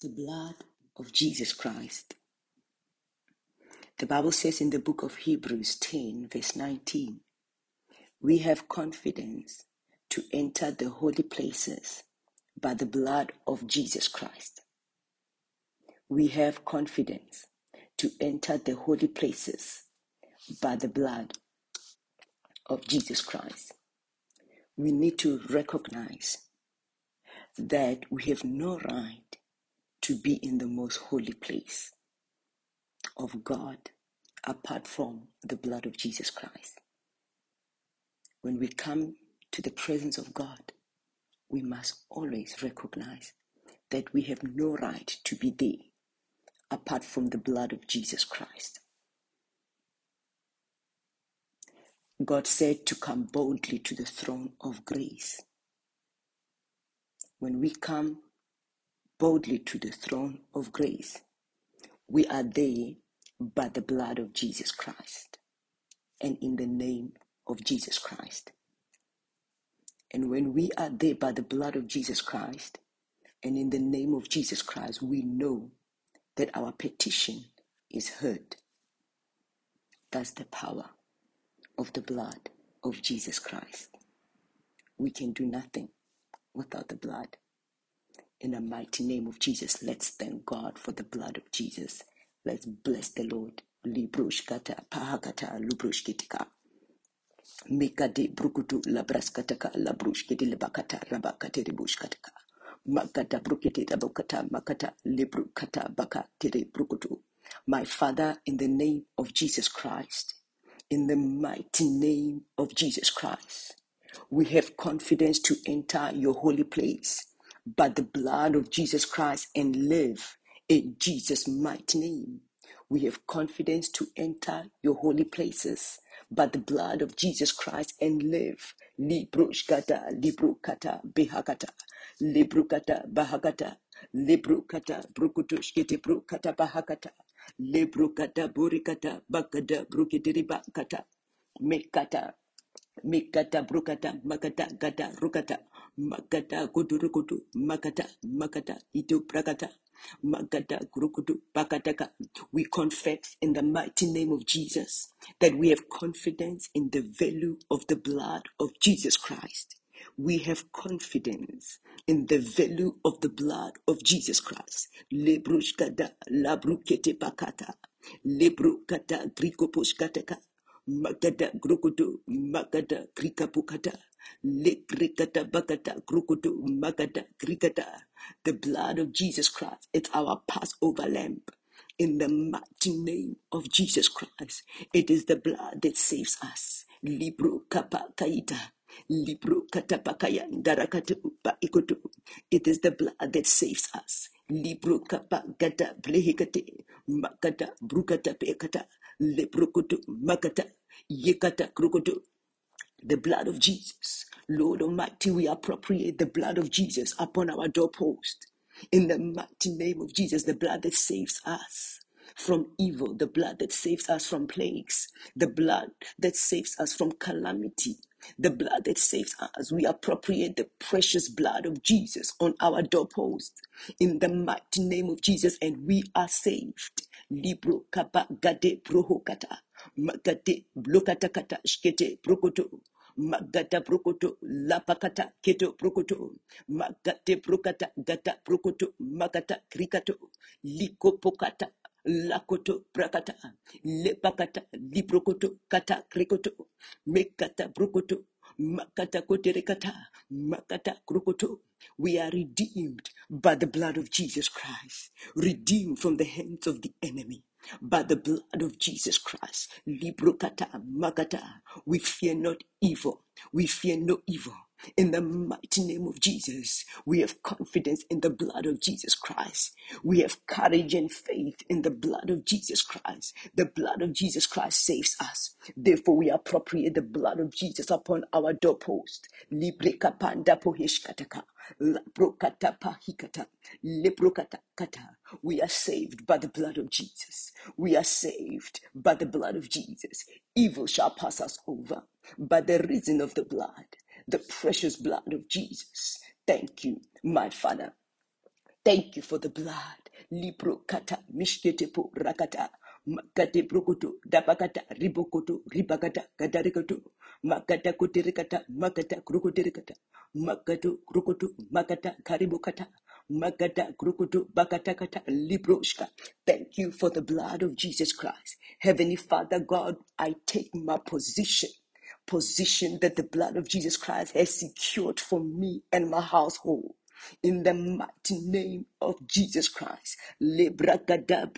the blood of Jesus Christ. The Bible says in the book of Hebrews 10, verse 19, we have confidence to enter the holy places by the blood of Jesus Christ. We have confidence to enter the holy places by the blood of Jesus Christ. We need to recognize that we have no right to be in the most holy place of God apart from the blood of Jesus Christ. When we come to the presence of God, we must always recognize that we have no right to be there apart from the blood of Jesus Christ. God said to come boldly to the throne of grace. When we come boldly to the throne of grace, we are there by the blood of Jesus Christ and in the name of Jesus Christ. And when we are there by the blood of Jesus Christ and in the name of Jesus Christ, we know that our petition is heard. That's the power of the blood of Jesus Christ. We can do nothing without the blood. In the mighty name of Jesus, let's thank God for the blood of Jesus. Let's bless the Lord. Librushkata pahakata lubrushkitika. Mikadi brukutu labraskataka labrushkiti lebakata rabakati ribushkataka. Makata brukiti rabukata makata librukata baka tiri brukutu. My Father, in the name of Jesus Christ, in the mighty name of Jesus Christ, we have confidence to enter your holy place by the blood of Jesus Christ and live in Jesus' mighty name. We have confidence to enter your holy places by the blood of Jesus Christ and live. Librushkata, librukata, behakata, librukata, bahakata, librukata, brukutushkiti, brukata, bahakata, librukata, burikata, bakada, brukitiri, Mekata, Mikata brukata makata gata rukata makata kuturukutu makata makata itu prakata makata kurukutu pakataka. We confess in the mighty name of Jesus that we have confidence in the value of the blood of Jesus Christ. We have confidence in the value of the blood of Jesus Christ. Lebrushkada labrukete pakata lebrukata grikoposhkataka Magada grukudu magada krikapukata lekrikata bakata grukudu magada krikata. The blood of Jesus Christ, it's our Passover lamb. In the mighty name of Jesus Christ, it is the blood that saves us. Libro kapa kaita. Libro katapakaya darakatu ba ikutu. It is the blood that saves us. Libro kapa gata brehikate. Makata brukata pekata. Lebrukutu makata. Yekata krukutu. The blood of Jesus. Lord Almighty, we appropriate the blood of Jesus upon our doorpost. In the mighty name of Jesus, the blood that saves us from evil, the blood that saves us from plagues, the blood that saves us from calamity, the blood that saves us. We appropriate the precious blood of Jesus on our doorpost in the mighty name of Jesus, and we are saved. Libro kapa gade prohokata magade blokata kata shkete prokoto magata prokoto lapakata keto prokoto magate prokata gata prokoto magata krikato. Likopokata lakoto prakata. Lepakata liprokoto kata krikoto. Mekata prokoto makata koterekata makata krokoto. We are redeemed by the blood of Jesus Christ redeemed from the hands of the enemy by the blood of Jesus Christ. Librokata makata. We fear not evil. We fear no evil. In the mighty name of Jesus, we have confidence in the blood of Jesus Christ. We have courage and faith in the blood of Jesus Christ. The blood of Jesus Christ saves us. Therefore, we appropriate the blood of Jesus upon our doorpost. Kata. We are saved by the blood of Jesus. We are saved by the blood of Jesus. Evil shall pass us over by the reason of the blood, the precious blood of Jesus. Thank you, my Father. Thank you for the blood. Libro kata mishketepo rakata. Makate brokoto dabakata ribokoto ribakata kadarikoto makata koterekata makata krokoterekata makato krokoto makata karibokata makata krokoto bakata kata libroshka. Thank you for the blood of Jesus Christ. Heavenly Father God, I take my position position that the blood of Jesus Christ has secured for me and my household. In the mighty name of Jesus Christ. Magada.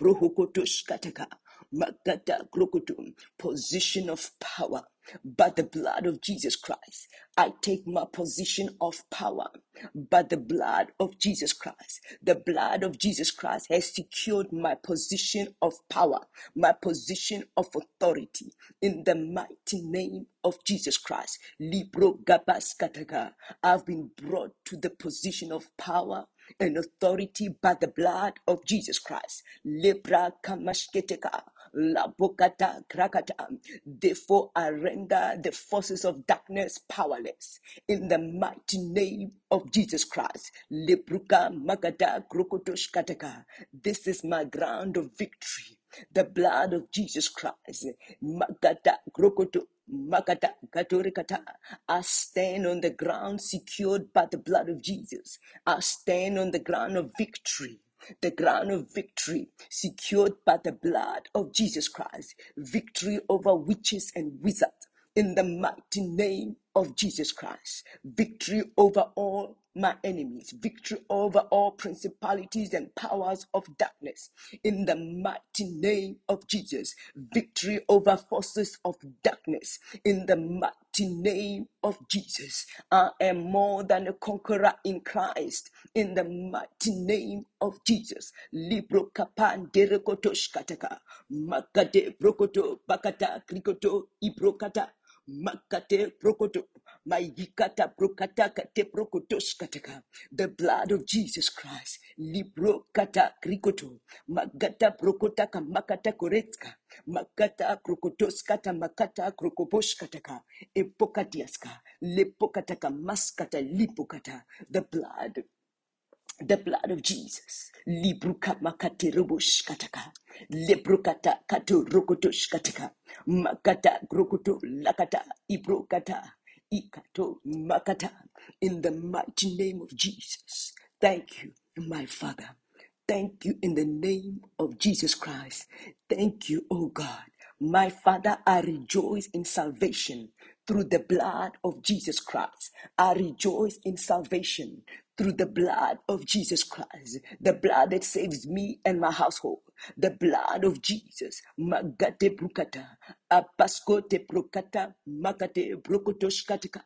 Position of power by the blood of Jesus Christ. I take my position of power by the blood of Jesus Christ. The blood of Jesus Christ has secured my position of power, my position of authority in the mighty name of Jesus Christ. Libro gabas kataga. I've been brought to the position of power and authority by the blood of Jesus Christ. Lepra kamashketeka. La bokata krakata. Therefore, I render the forces of darkness powerless in the mighty name of Jesus Christ. Lepruka magada krokotosh kataka. This is my ground of victory. The blood of Jesus Christ. Magada krokoto. Makata katorikata. I stand on the ground secured by the blood of Jesus. I stand on the ground of victory the ground of victory secured by the blood of Jesus Christ, victory over witches and wizards in the mighty name of Jesus Christ, victory over all my enemies, victory over all principalities and powers of darkness. In the mighty name of Jesus, victory over forces of darkness. In the mighty name of Jesus. I am more than a conqueror in Christ. In the mighty name of Jesus. Libro kapan derekotosh kataka, makade brokoto bakata krikoto ibrokata Makate prokoto, maikata prokata kate prokotos kataka. The blood of Jesus Christ. Libro kata krikoto. Magata prokota kamakata koretska. Makata krokotos kata makata krokoposh kataka. Epokatiaska. Lepokataka maskata lipokata. The blood the blood of Jesus. Libruka makati rubush kataka. Librukata katu rukutush kataka. Makata grukutu lakata ibrukata ikato makata. In the mighty name of Jesus. Thank you, my Father. Thank you in the name of Jesus Christ. Thank you, oh God. My Father, I rejoice in salvation through the blood of Jesus Christ. I rejoice in salvation through the blood of Jesus Christ, the blood that saves me and my household, the blood of Jesus. Magate brukata, apaskote brukata, makate brukotoshkatika,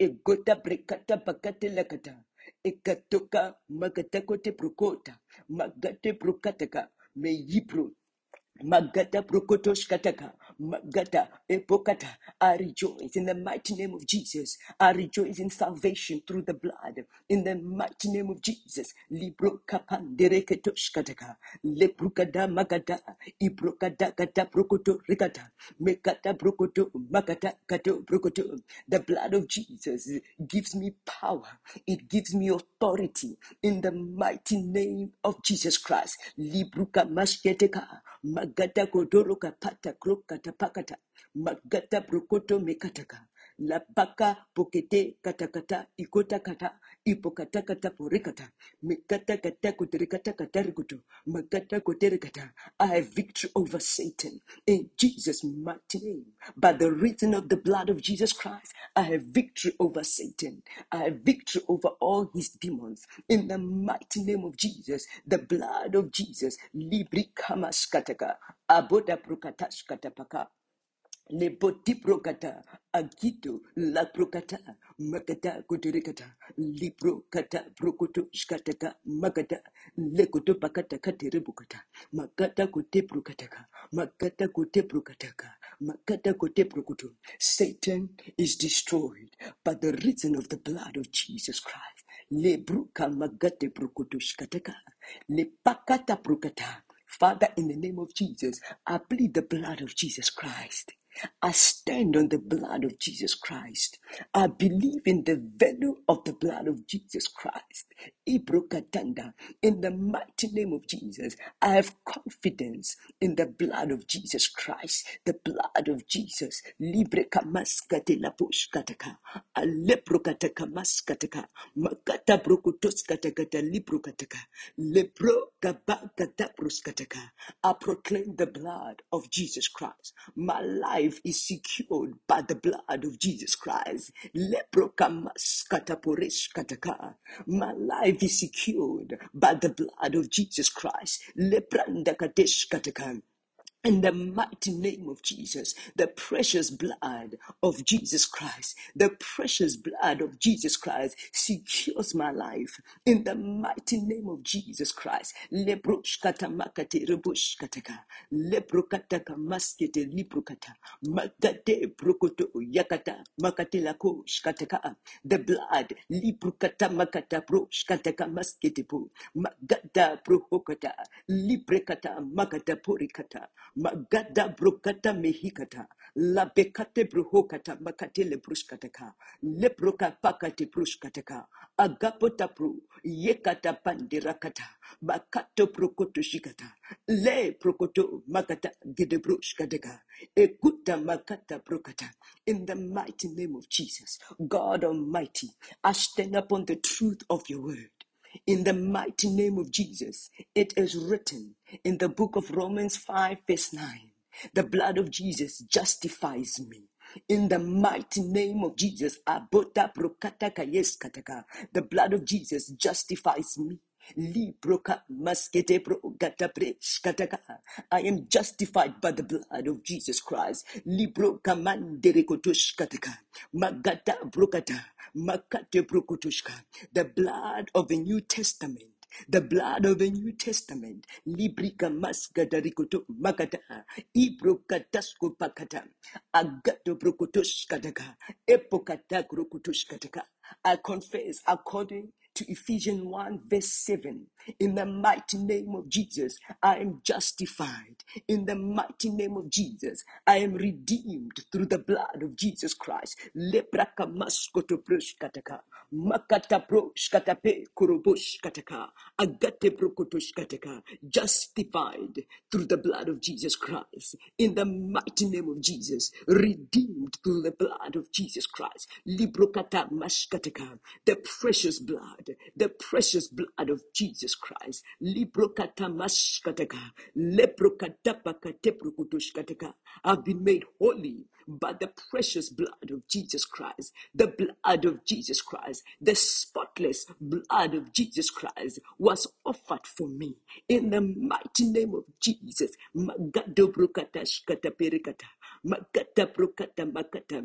egota brekata bakate lakata, ekatoka magatakote brukota, magate brukataka, me yipro Magata prokotosh kataka. Magata epokata. I rejoice in the mighty name of Jesus. I rejoice in salvation through the blood. In the mighty name of Jesus. Libro kapan dereketosh kataka. Leprukada magata. Ibrokada kata prokoto rikata. Mekata prokoto magata kato prokoto. The blood of Jesus gives me power. It gives me authority in the mighty name of Jesus Christ. Libruka mashketeka. Magata kodoro kapata krokata pakata. Magata brokoto mekataka. La paka pokete katakata ikota kata ipokata kata porikata mekata kata koterikata katarikuto magata koterikata I have victory over Satan in Jesus' mighty name. By the reason of the blood of Jesus Christ, I have victory over Satan. I have victory over all his demons in the mighty name of Jesus. The blood of Jesus. Libri kamaskataka aboda prokatashkatapaka le boti prokata agito la prokata makata kutirikata li prokata prokoto shkataka makata le koto pakata katiribukata makata kote prokataka makata kote prokataka makata kote prokoto. Satan is destroyed by the reason of the blood of Jesus Christ. Le bruka magate prokoto shkataka le pakata prokata. Father, in the name of Jesus, I plead the blood of Jesus Christ. I stand on the blood of Jesus Christ. I believe in the value of the blood of Jesus Christ. Ibrokatanda. In the mighty name of Jesus, I have confidence in the blood of Jesus Christ, the blood of Jesus. Libre la pushkataka, aleprokataka maskataka, makata brokotoskataka, librokataka, lepro kabakata. I proclaim the blood of Jesus Christ. My life is secured by the blood of Jesus Christ. Lepro kamaskata. My life is secured by the blood of Jesus Christ. Leprandakateshkataka in the mighty name of Jesus, the precious blood of Jesus Christ, the precious blood of Jesus Christ secures my life. In the mighty name of Jesus Christ, lebroshkata makate reboshkataka, lebrokataka maskete librokata, magate brokoto yakata makate lako shkataka, the blood librokata makata broshkataka maskete po, magada brohokata, librekata makata porikata, magada brokata mehikata. La bekate bruhokata makate le bruskataka le broka pakate bruskataka agapota pro yekata pandirakata bakato prokoto shikata. Le prokoto makata gede bruskataka ekuta makata brokata. In the mighty name of Jesus God Almighty I stand upon the truth of your word in the mighty name of Jesus, it is written in the book of Romans 5, verse 9 the blood of Jesus justifies me. In the mighty name of Jesus, Abota Prokata Kayes Kataka, the blood of Jesus justifies me. Libroka maskete pro gata kataka. I am justified by the blood of Jesus Christ. Libro kamandere kotush kataka. Magata brokata. Makate brokotushka. The blood of the New Testament the blood of the New Testament. Librika maskata rikoto makata. Ibrokatasko pakata. Agato brokotosh kataka. Epokata krokotosh kataka. I confess according to Ephesians 1 verse 7. In the mighty name of Jesus, I am justified. In the mighty name of Jesus, I am redeemed through the blood of Jesus Christ. Agate. Justified through the blood of Jesus Christ. In the mighty name of Jesus, redeemed through the blood of Jesus Christ. The precious blood, the precious blood of Jesus Christ. Librokata mashkataka. Leprokata pakate. I've been made holy by the precious blood of Jesus Christ, the blood of Jesus Christ, the spotless blood of Jesus Christ was offered for me in the mighty name of Jesus. Magado brokata shkata perikata, brokata makata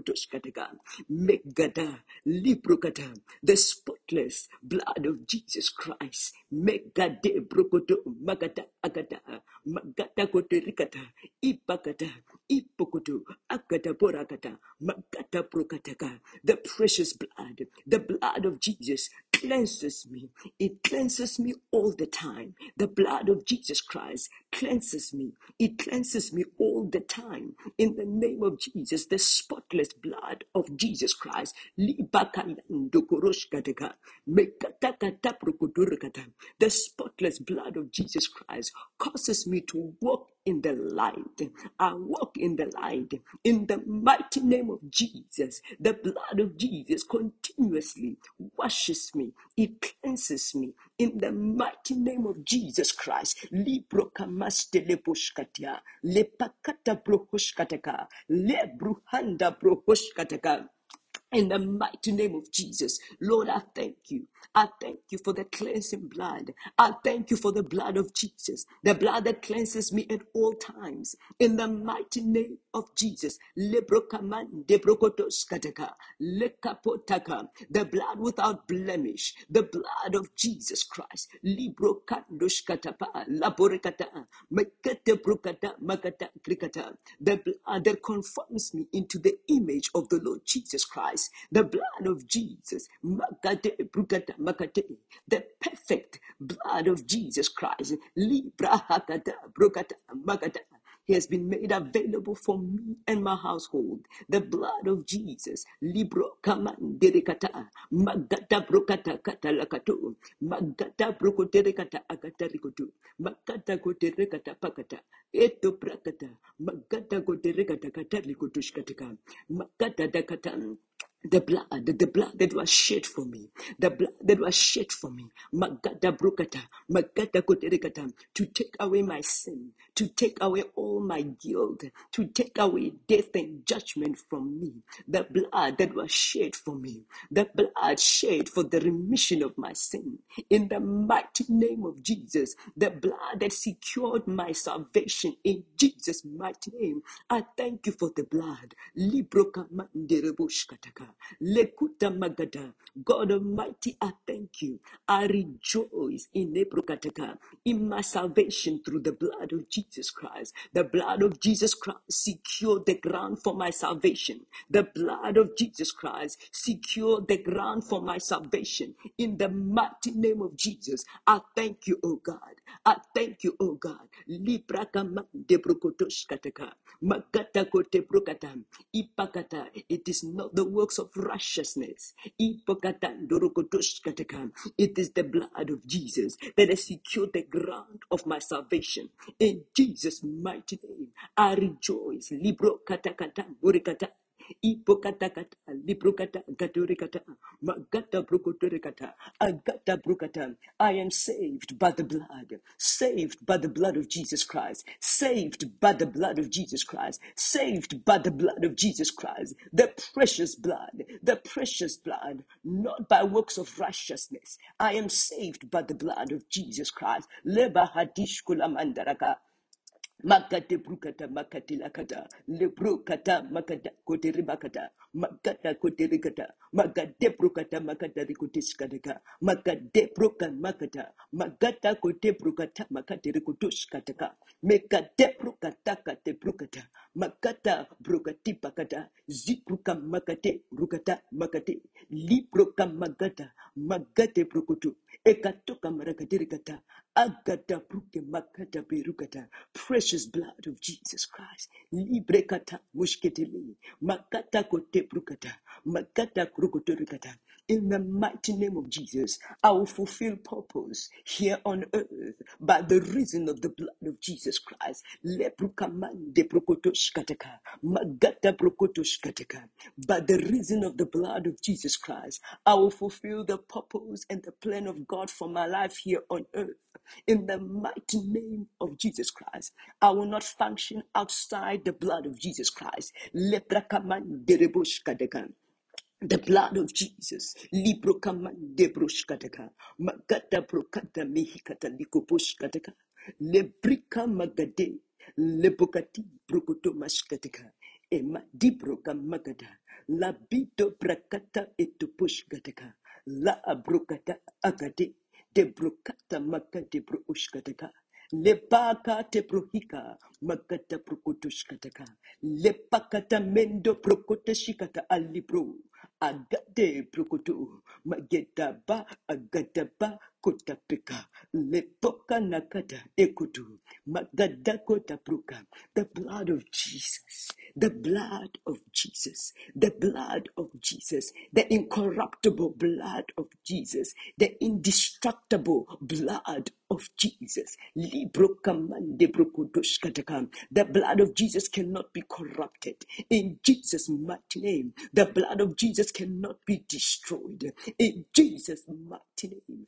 the spotless blood of Jesus Christ, megade brokoto, magata agata, magata koterikata, ipakata, ipokoto, akata porakata, magata prokataka, the precious blood, the blood of Jesus cleanses me. It cleanses me all the time. The blood of Jesus Christ cleanses me. It cleanses me all the time. In the name of Jesus, the spotless blood of Jesus Christ. The spotless blood of Jesus Christ causes me to walk in the light. I walk in the light. In the mighty name of Jesus, the blood of Jesus continuously washes me. It cleanses me. In the mighty name of Jesus Christ. Libro kamaste leposhkatia. Lepakata brohoshkataka. Lebruhanda brohoshkataka. In the mighty name of Jesus, Lord, I thank you. I thank you for the cleansing blood. I thank you for the blood of Jesus, the blood that cleanses me at all times. In the mighty name of Jesus, the blood without blemish, the blood of Jesus Christ. The blood that conforms me into the image of the Lord Jesus Christ, the blood of Jesus, makate brukata makate, the perfect blood of Jesus Christ, libra hakata brukata makata. He has been made available for me and my household. The blood of Jesus. Libro kamanderekata. Magata brokata katalakato. Magata brokoterekata akatarikoto. Magata koterekata pakata. Eto prakata. Magata koterekata katalikotushkataka. Magata dakata. The blood, uh, the blood that was shed for me, the blood that was shed for me, Magada Brukata, Magada Koterekata, to take away my sin, to take away all my guilt, to take away death and judgment from me. The blood that was shed for me, the blood shed for the remission of my sin. In the mighty name of Jesus, the blood that secured my salvation in Jesus' mighty name. I thank you for the blood. Libroka manderebushkataka. Lekuta magada. God Almighty, I thank you. I rejoice in Nebrokataka, in my salvation through the blood of Jesus Christ. The blood of Jesus Christ secured the ground for my salvation. The blood of Jesus Christ secured the ground for my salvation. In the mighty name of Jesus, I thank you, oh God. I thank you, oh God. Kote brokata. Ipakata. It is not the works of righteousness. Ipokata ndorokotoshkataka. It is the blood of Jesus that has secured the ground of my salvation. In Jesus' mighty name, I rejoice. Libro kata kata burikata. Ipokatakata, liprokata, gatorikata, magata brokotorekata, agata brokata. I am saved by the blood, saved by the blood of Jesus Christ, saved by the blood of Jesus Christ, saved by the blood of Jesus Christ, the precious blood, the precious blood, not by works of righteousness. I am saved by the blood of Jesus Christ. Leba mandaraka. Makate brukata makati lakata lebrukata makata kotere bakata makata kotere kata makate brukata makata rikutis kataka makate bruka makata makata kote brukata makate rikutus kataka mekate brukata kate brukata makata brukati pakata zipruka makate brukata makate libruka magata magate brukutu ekatoka marakatirikata precious blood of Jesus Christ. Librekata mushketili makata kote brukata makata krukotorikata in the mighty name of Jesus I will fulfill purpose here on earth by the reason of the blood of Jesus Christ. Lebrukamande brokotoshkataka magata brokotoshkataka by the reason of the blood of Jesus Christ I will fulfill the purpose and the plan of God for my life here on earth. In the mighty name of Jesus Christ, I will not function outside the blood of Jesus Christ. Leprakamanderebushkadeka. The blood of Jesus. Libro kamande brushkataka. Magata brokata mihikata likopushkataka. Lebrika magade. Lebokati brokoto mashkataka. Ema dibroka magada. Labito brakata etupushkataka. La abrokata agade. De brokata makate broshkataka. Lepaka te prohika makata prokotoshkataka. Lepakata mendo prokotashikata alibro. Agade prokoto. Mageta ba agada ba kotapeka. Lepoka nakata ekoto. Magada kota proka. The blood of Jesus. The blood of Jesus. The blood of Jesus. The incorruptible blood of Jesus. The indestructible blood of Jesus. The blood of Jesus cannot be corrupted. In Jesus' mighty name, the blood of Jesus cannot be destroyed. In Jesus' mighty name,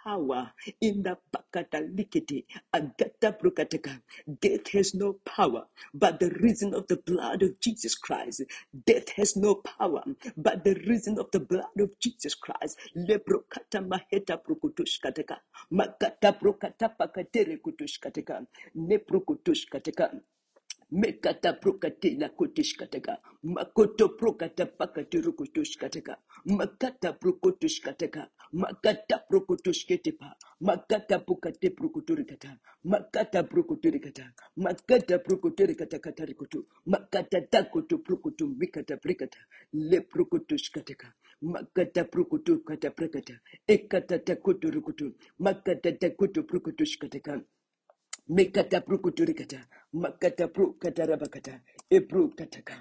in the bakata likete. Agata brokataka. Death has no power but the reason of the blood of Jesus Christ. Death has no power but the reason of the blood of Jesus Christ. Lebrokata maheta prokutushkataka. Makata brokata pakatere kutushkataka. Neprokutushkataka. Mekata prokate la kotish kataka. Makoto prokata pakati rukutush kataka. Makata prokotush kataka. Makata prokotush ketepa. Makata pokate prokoturikata. Makata prokoturikata. Makata prokoturikata katarikutu. Makata takoto prokotu mikata prikata. Le prokotush kataka. Makata prokotu kata prekata. Ekata takoto rukutu. Makata takoto prokotush kataka. Mekata prukuturikata, makata prukatarabakata, eprukataka,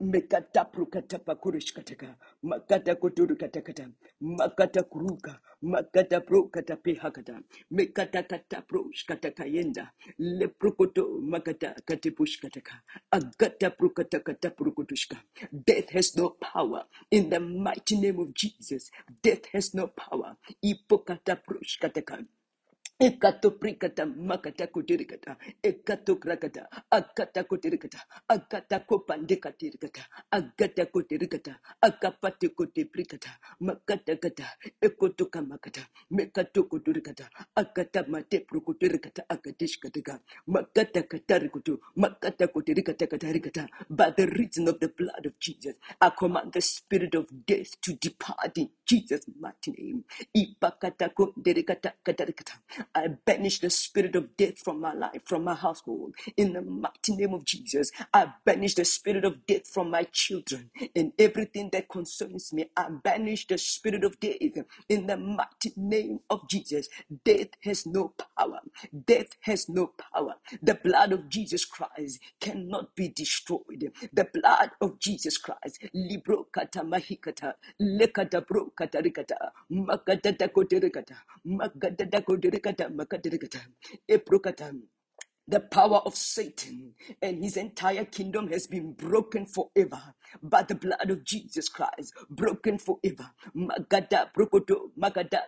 mekata prukata pakurishkataka, makata kuturukatakata, makata kuruka, makata prukata pehakata, mekata kata prushkatakayenda, le prukuto makata katipushkataka, agata prukata kata prukutushka. Death has no power in the mighty name of Jesus. Death has no power. Ipokata prushkataka. Ekato prikata makata kutirikata. Ekato krakata. Akata kutirikata. Akata kopandika. Agata kutirikata. Akapate kote prikata. Makata kata. Ekoto kamakata. Mekato kuturikata. Akata mate prokutirikata. Akatishkatika. Makata katarikutu. Makata kutirikata katarikata. By the reason of the blood of Jesus, I command the spirit of death to depart in Jesus' mighty name. Ipakata kundirikata katarikata. I banish the spirit of death from my life, from my household. In the mighty name of Jesus, I banish the spirit of death from my children and everything that concerns me. I banish the spirit of death in the mighty name of Jesus. Death has no power. Death has no power. The blood of Jesus Christ cannot be destroyed. The blood of Jesus Christ. Libro kata mahikata. Lekata bro kata rikata. Makata rikata. Makata. The power of Satan and his entire kingdom has been broken forever by the blood of Jesus Christ. Broken forever. Magada brokoto, magada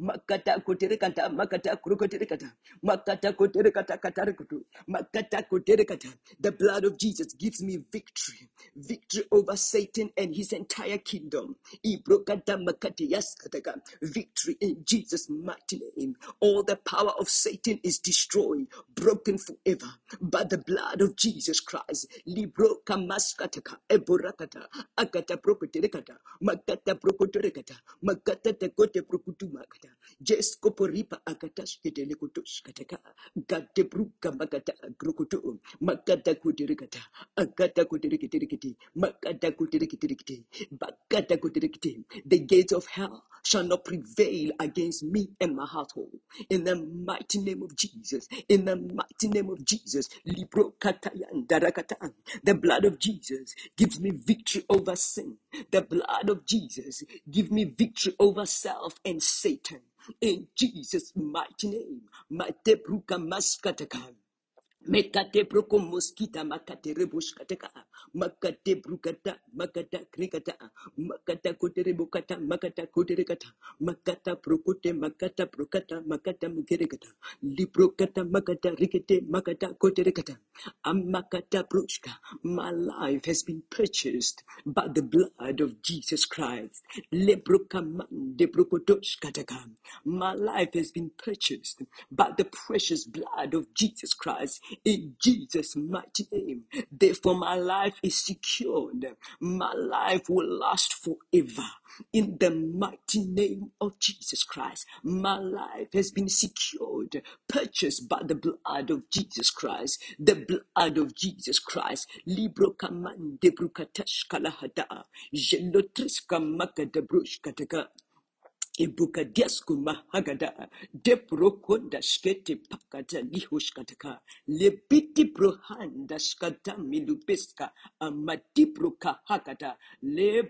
makata koterekata, makata krokoterekata, makata koterekata katarikoto, makata koterekata. The blood of Jesus gives me victory. Victory over Satan and his entire kingdom. Ibrokata makati yaskataka. Victory in Jesus' mighty name. All the power of Satan is destroyed, broken forever by the blood of Jesus Christ. Libro kamaskataka, eborakata, akata prokoterekata, makata prokoterekata, makata tekote prokutumakata, jeskoporipa akata shketelekutoshkataka, gate bruka makata grokoto, makata kuterekata, akata kutereketerekete, makata kutereketerekete, bakata kuterekete. The gates of hell shall not prevail against me and my household. In the mighty name of Jesus. In the mighty name of Jesus. Libro katayan darakatan. The blood of Jesus gives me victory over sin. The blood of Jesus gives me victory over self and Satan. In Jesus' mighty name. Mate bruka maskataka. Mekate broko moskita makate rebushkateka makate brukata makata krikata makata kotere bukata makata kotere kata makata prokote makata prokata makata mukerekata liprokata makata rikete makata kotere kata amakata ah, brushka my life has been purchased by the blood of Jesus Christ. Lebrokamande brokotoshkataka my life has been purchased by the precious blood of Jesus Christ in Jesus' mighty name. Therefore, my life is secured. My life will last forever. In the mighty name of Jesus Christ, my life has been secured, purchased by the blood of Jesus Christ. The blood of Jesus Christ. Libro kamande brukatash kalahada. Jelotriska makadabrush kataka. Ibuka diasku mahagada de prokonda skete pakata lihushkataka lebiti prohanda skata milupeska amati proka hakata le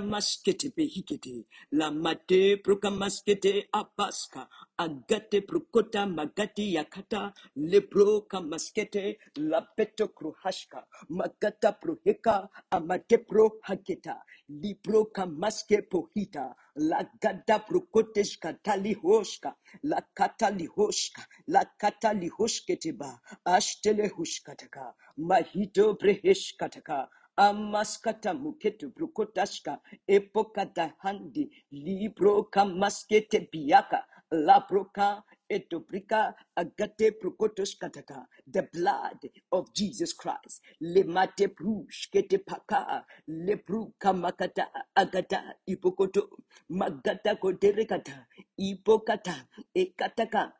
maskete behikete la mate proka maskete apaska agate prokota magati yakata lebro kamaskete lapeto kruhashka magata proheka amate pro haketa libro kamaske pohita la gada prokotesh katali hoshka la katali hoshka la katali hoshketeba ashtele hushkataka mahito breheshkataka amaskata muketu brukotashka epokata handi libro kamaskete biaka labroka etobrika agate prokotoshkataka the blood of Jesus Christ lemate prush kete paka lebruka makata agata ipokoto magata koterekata ipokata ekataka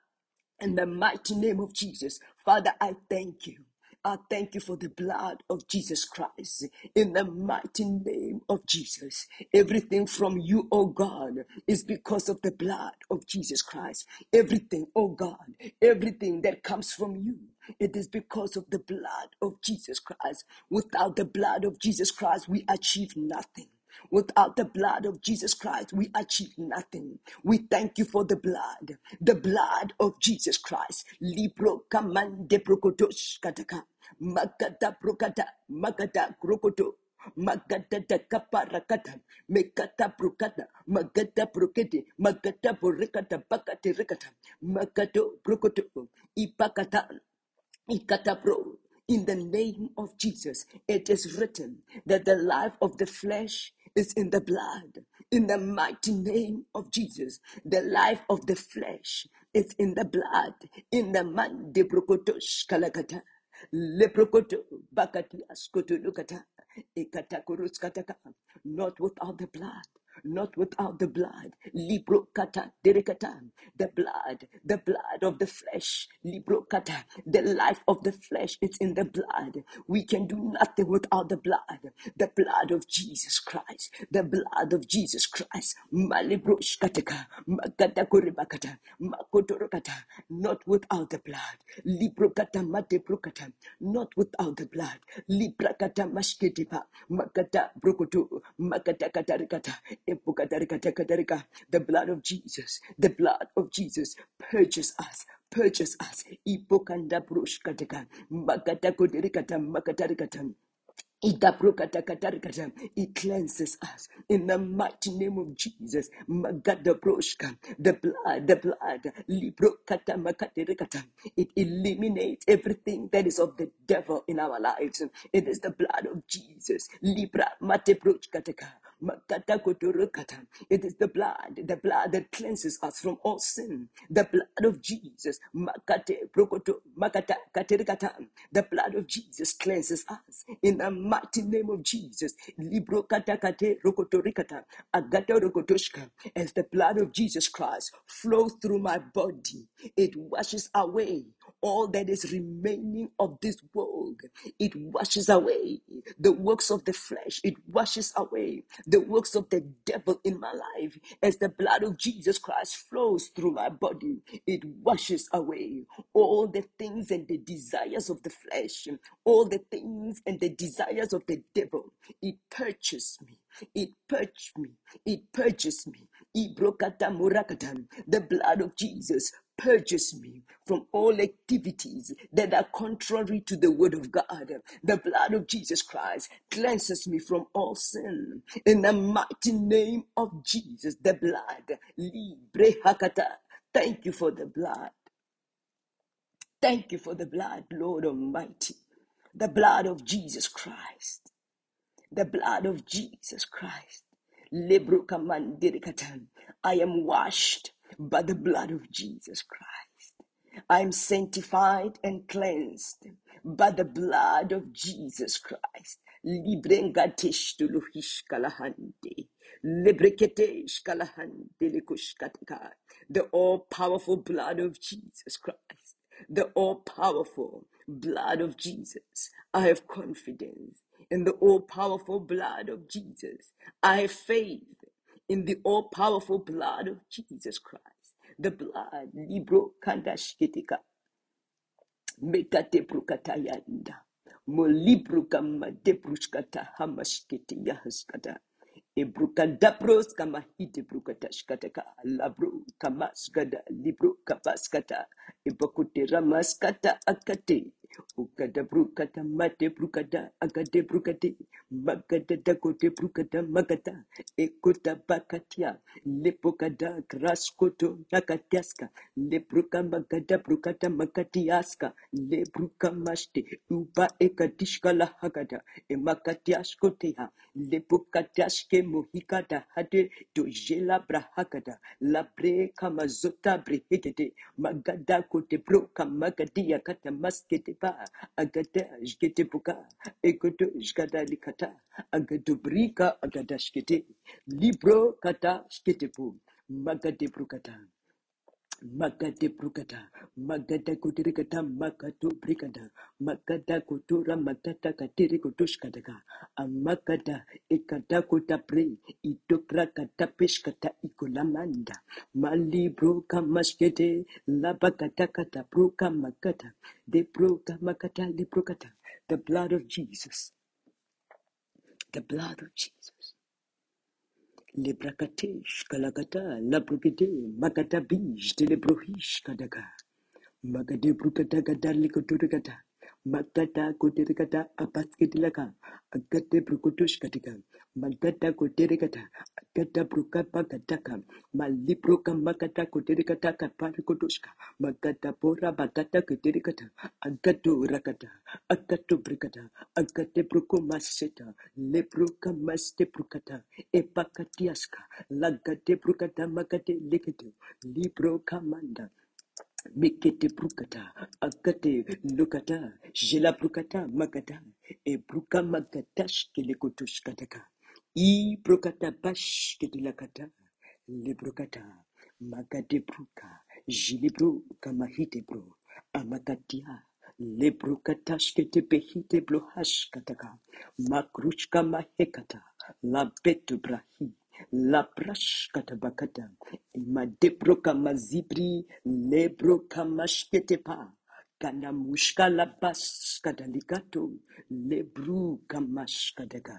in the mighty name of Jesus. Father, I thank you. I thank you for the blood of Jesus Christ. In the mighty name of Jesus. Everything from you, oh God, is because of the blood of Jesus Christ. Everything, oh God, everything that comes from you, it is because of the blood of Jesus Christ. Without the blood of Jesus Christ, we achieve nothing. Without the blood of Jesus Christ, we achieve nothing. We thank you for the blood, the blood of Jesus Christ. Libro kamande prokotos kataka. Magata prokata, magata krokoto. Magata da kaparakata, mekata prokata, magata prokete, magata porekata, bakate rekata, magato prokoto, ipakata, Ikatapro. In the name of Jesus, it is written that the life of the flesh is in the blood. In the mighty name of Jesus, the life of the flesh is in the blood. In the man de brokotosh kalakata. Bakati lukata. Not without the blood not without the blood. Libro kata derekata, the blood, the blood of the flesh. Libro kata, the life of the flesh. It's in the blood. We can do nothing without the blood. The blood of Jesus Christ. The blood of Jesus Christ. Malibro shkataka, makata kuribakata, makotorokata. Not without the blood. Libro kata mate prokata. Not without the blood. Libra kata mashketipa, makata brokoto, makata katarikata. The blood of Jesus, the blood of Jesus, purchase us, purchase us. Ipokanda brushkataka, makata kodirikata, makatarikata. It cleanses us in the mighty name of Jesus. The blood, the blood. Librokatamakatirekata. It eliminates everything that is of the devil in our lives. It is the blood of Jesus. Libra. It is the blood, the blood that cleanses us from all sin. The blood of Jesus. Makate brokoto makata. The blood of Jesus cleanses us in the mighty name of Jesus. Libro kata kate rokotorikata. Agata rokotoshka. As the blood of Jesus Christ flows through my body, it washes away all that is remaining of this world. It washes away the works of the flesh. It washes away the works of the devil in my life. As the blood of Jesus Christ flows through my body, it washes away all the things and the desires of the flesh, all the things and the desires of the devil. It purchased me. It purged me. It purges me. The blood of Jesus purges me from all activities that are contrary to the word of God. The blood of Jesus Christ cleanses me from all sin. In the mighty name of Jesus, the blood. Libre hakata. Thank you for the blood. Thank you for the blood, Lord Almighty. The blood of Jesus Christ the blood of Jesus Christ. Lebrukamandirikatan. I am washed by the blood of Jesus Christ. I am sanctified and cleansed by the blood of Jesus Christ. Librengatesh tuluhish kalahande. Lebreketesh kalahande likushkataka. The all powerful blood of Jesus Christ the all powerful blood of Jesus. I have confidence in the all powerful blood of Jesus. I have faith in the all powerful blood of Jesus Christ. The blood, Libro Kandashkitika, Mekate Prukatayanda, Molibru Kama Debrushkata Hamashkiti Yahaskata. Ebruka dabros kama hite bruka tashkataka labro kamaskada libro kapaskata ebakute ramaskata akate ukada brukata mate brukada agade brukate magada dakote brukata magata ekuta bakatia lepokada kraskoto nakatiaska lebruka magada brukata makatiaska lebruka mashte uba ekadishka la hagada emakatiaskotea lepokatiaske mohikada hade dojela brahakada labre kamazota brehegede magada kote broka magadia kata maskete pa agada jgete buka egodo jgada likata agado brika agada shkete libro kata shkete pu magade brukata Magade brugada, magada kudirigada, magado brigada, magada kutura magada kadiri kudushkadaga, amagada ikada kutabre, idobra kata peshkata ikulamanda, mali bruka mashkede, labagada kata bruka magada, de bruka magada librukata, the blood of Jesus, the blood of Jesus. les brakatesh kalakata, la brukete, makatabish, de le brohish kadaka, makade brukata kadar le Magata kutirigata apaskitilaka. Agate brukutush katika. Magata kutirigata. Agata brukapa kataka. Malibruka magata kutirigata kaparikutushka. Magata pora bagata kutirigata. Agato rakata. Agato brikata. Agate bruku maseta. Lebruka maste brukata. Epakatiaska. Lagate brukata magate likete. Libro kamanda. Mekete brukata, akate lukata, jela brukata makata, e bruka makatash kelekutush kataka. I brukata bash ketilakata, le brukata, makate bruka, jili bru kamahite bro, amakatia, le brukatash kete behite blo hash kataka, makrushka mahekata, la betu brahi, La prash katabakata. Ma debro kama zibri. Lebro kama shketepa. Kana mushka la bas kadalikato. Lebru kama shkadaga.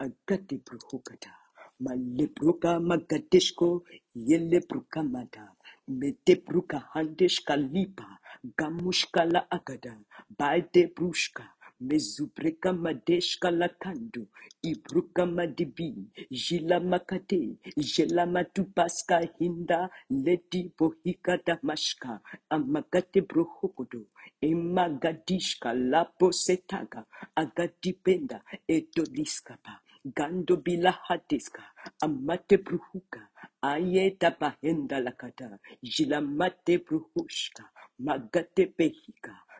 Agate bruhokata. Ma lebruka magadeshko. Yelebruka mata. Me debruka handeshka lipa. Gamushka la agada. Baide brushka. Mezubreka madeshka lakando, ibruka madibi, jila makate, jela matupaska hinda, leti bohika damashka, amakate brohokodo, emagadishka lapo setaga, agadipenda, etoliskapa, gando bila hatiska, amate bruhuka, ayeta pahenda lakata, jila mate bruhushka, magate pehika,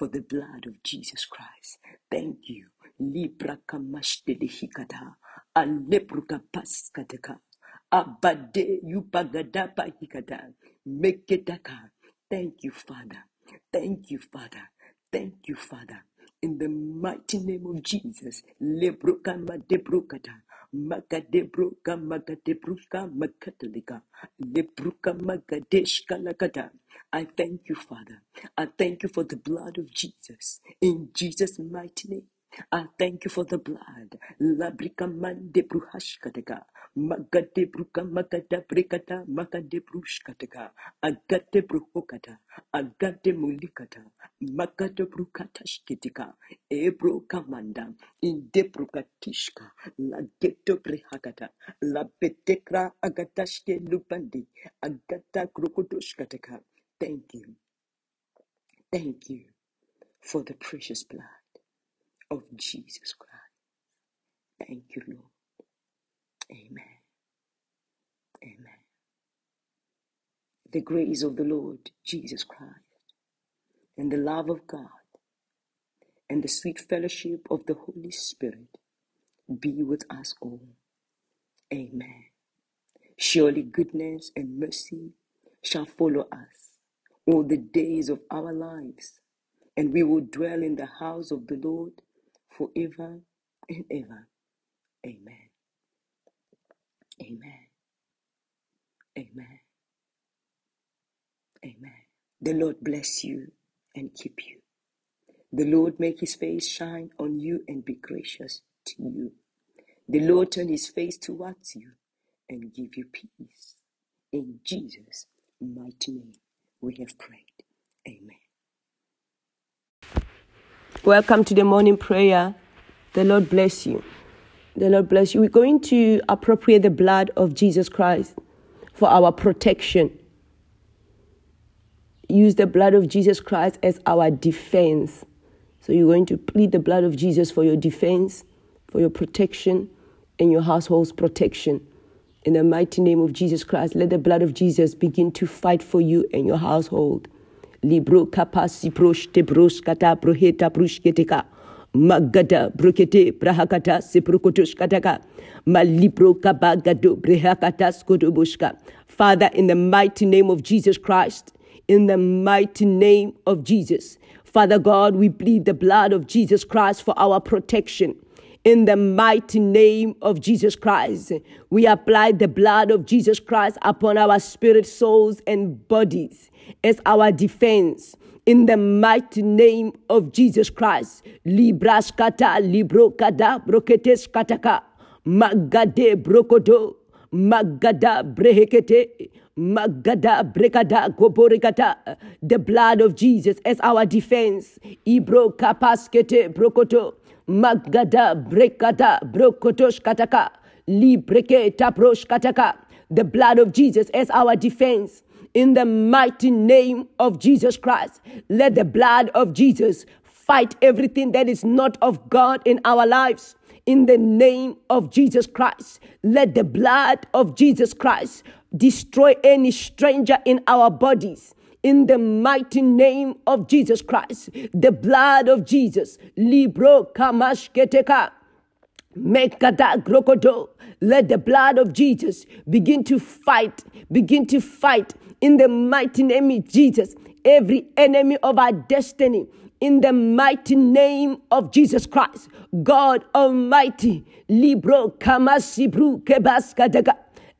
for the blood of Jesus Christ. Thank you. Libra kamashte de hikata. Alebruka paskateka. Abade yupagadapa hikata. Meketaka. Thank you, Father. Thank you, Father. Thank you, Father. In the mighty name of Jesus. Lebruka madebrukata. Makadebruka makadebruka makatalika. Lebruka magadeshka lakata. I thank you, Father. I thank you for the blood of Jesus. In Jesus' mighty name. I thank you for the blood. Labrika mande bruhashkataka. Magade bruka magada brikata magade brushkataka. Agate bruhokata. Agate mulikata. Magade brukata shkitika. Ebro kamanda. Inde brukatishka. La geto brihakata. La betekra agatashke lupandi. Agata krokotoshkataka. Thank you. Thank you for the precious blood of Jesus Christ. Thank you, Lord. Amen. Amen. The grace of the Lord Jesus Christ and the love of God and the sweet fellowship of the Holy Spirit be with us all. Amen. Surely goodness and mercy shall follow us all the days of our lives, and we will dwell in the house of the Lord forever and ever. Amen. Amen. Amen. Amen. The Lord bless you and keep you. The Lord make his face shine on you and be gracious to you. The Lord turn his face towards you and give you peace. In Jesus' mighty name, we have prayed. Amen. Welcome to the morning prayer. The Lord bless you. The Lord bless you. We're going to appropriate the blood of Jesus Christ for our protection. Use the blood of Jesus Christ as our defense. So you're going to plead the blood of Jesus for your defense, for your protection, and your household's protection. In the mighty name of Jesus Christ, let the blood of Jesus begin to fight for you and your household. Libro kapasi proshte broskata broheta brushketeka. Magada brokete brahakata siprokotoshkataka. Malibro kabagado brehakata skodobushka. Father, in the mighty name of Jesus Christ, in the mighty name of Jesus, Father God, we plead the blood of Jesus Christ for our protection. In the mighty name of Jesus Christ, we apply the blood of Jesus Christ upon our spirit, souls, and bodies as our defense. In the mighty name of Jesus Christ, Libraskata, Librokada, Broketes Kataka, Magade Brokodo, Magada Brehekete, Magada brekada goborikata. The blood of Jesus as our defense. Ibro kapaskete brokoto. Magada brekada brokotosh kataka. Libreke taprosh kataka. The blood of Jesus as our defense. In the mighty name of Jesus Christ, let the blood of Jesus fight everything that is not of God in our lives in the name of Jesus Christ. Let the blood of Jesus Christ destroy any stranger in our bodies. In the mighty name of Jesus Christ, the blood of Jesus, Libro Kamashketeka, let the blood of Jesus begin to fight, begin to fight in the mighty name of Jesus, every enemy of our destiny, in the mighty name of Jesus Christ, God Almighty, Libro Kamasibru Kebaskadega,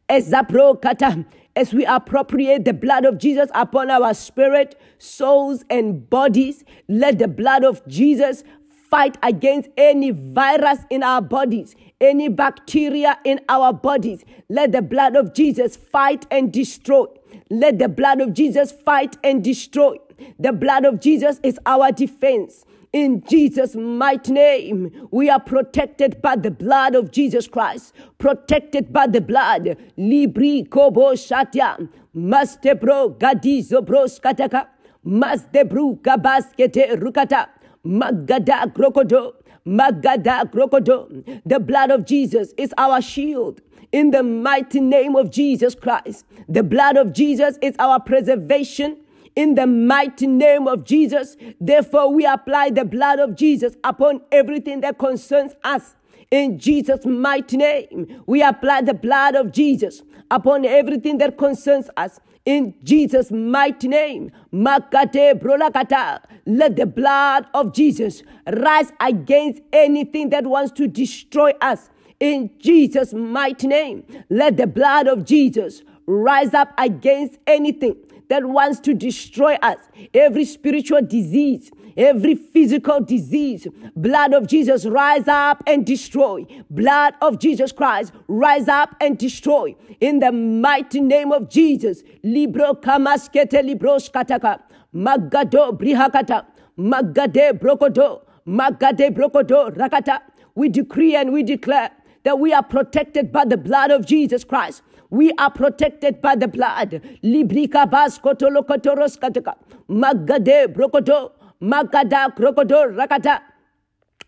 Ezapro Kata, as we appropriate the blood of Jesus upon our spirit, souls, and bodies, let the blood of Jesus fight against any virus in our bodies, any bacteria in our bodies. Let the blood of Jesus fight and destroy. Let the blood of Jesus fight and destroy. The blood of Jesus is our defense. In Jesus' mighty name, we are protected by the blood of Jesus Christ, protected by the blood. Libri kobo shatya, mastebro gadizo bros kataka, masdebru gabaskete rukata, magada krokodo, magada krokodo. The blood of Jesus is our shield. In the mighty name of Jesus Christ, the blood of Jesus is our preservation in the mighty name of Jesus. Therefore, we apply the blood of Jesus upon everything that concerns us. In Jesus' mighty name, we apply the blood of Jesus upon everything that concerns us. In Jesus' mighty name, Makate Brolakata, let the blood of Jesus rise against anything that wants to destroy us. In Jesus' mighty name, let the blood of Jesus rise up against anything that wants to destroy us, every spiritual disease, every physical disease. Blood of Jesus, rise up and destroy. Blood of Jesus Christ, rise up and destroy. In the mighty name of Jesus. Libro kamaskete libros kataka. Magado brihakata. Magade brokodo. Magade brokodo rakata. We decree and we declare that we are protected by the blood of Jesus Christ. We are protected by the blood. Librika bas kotolokotoros kataka. Magade brokoto. Magada krokoto rakata.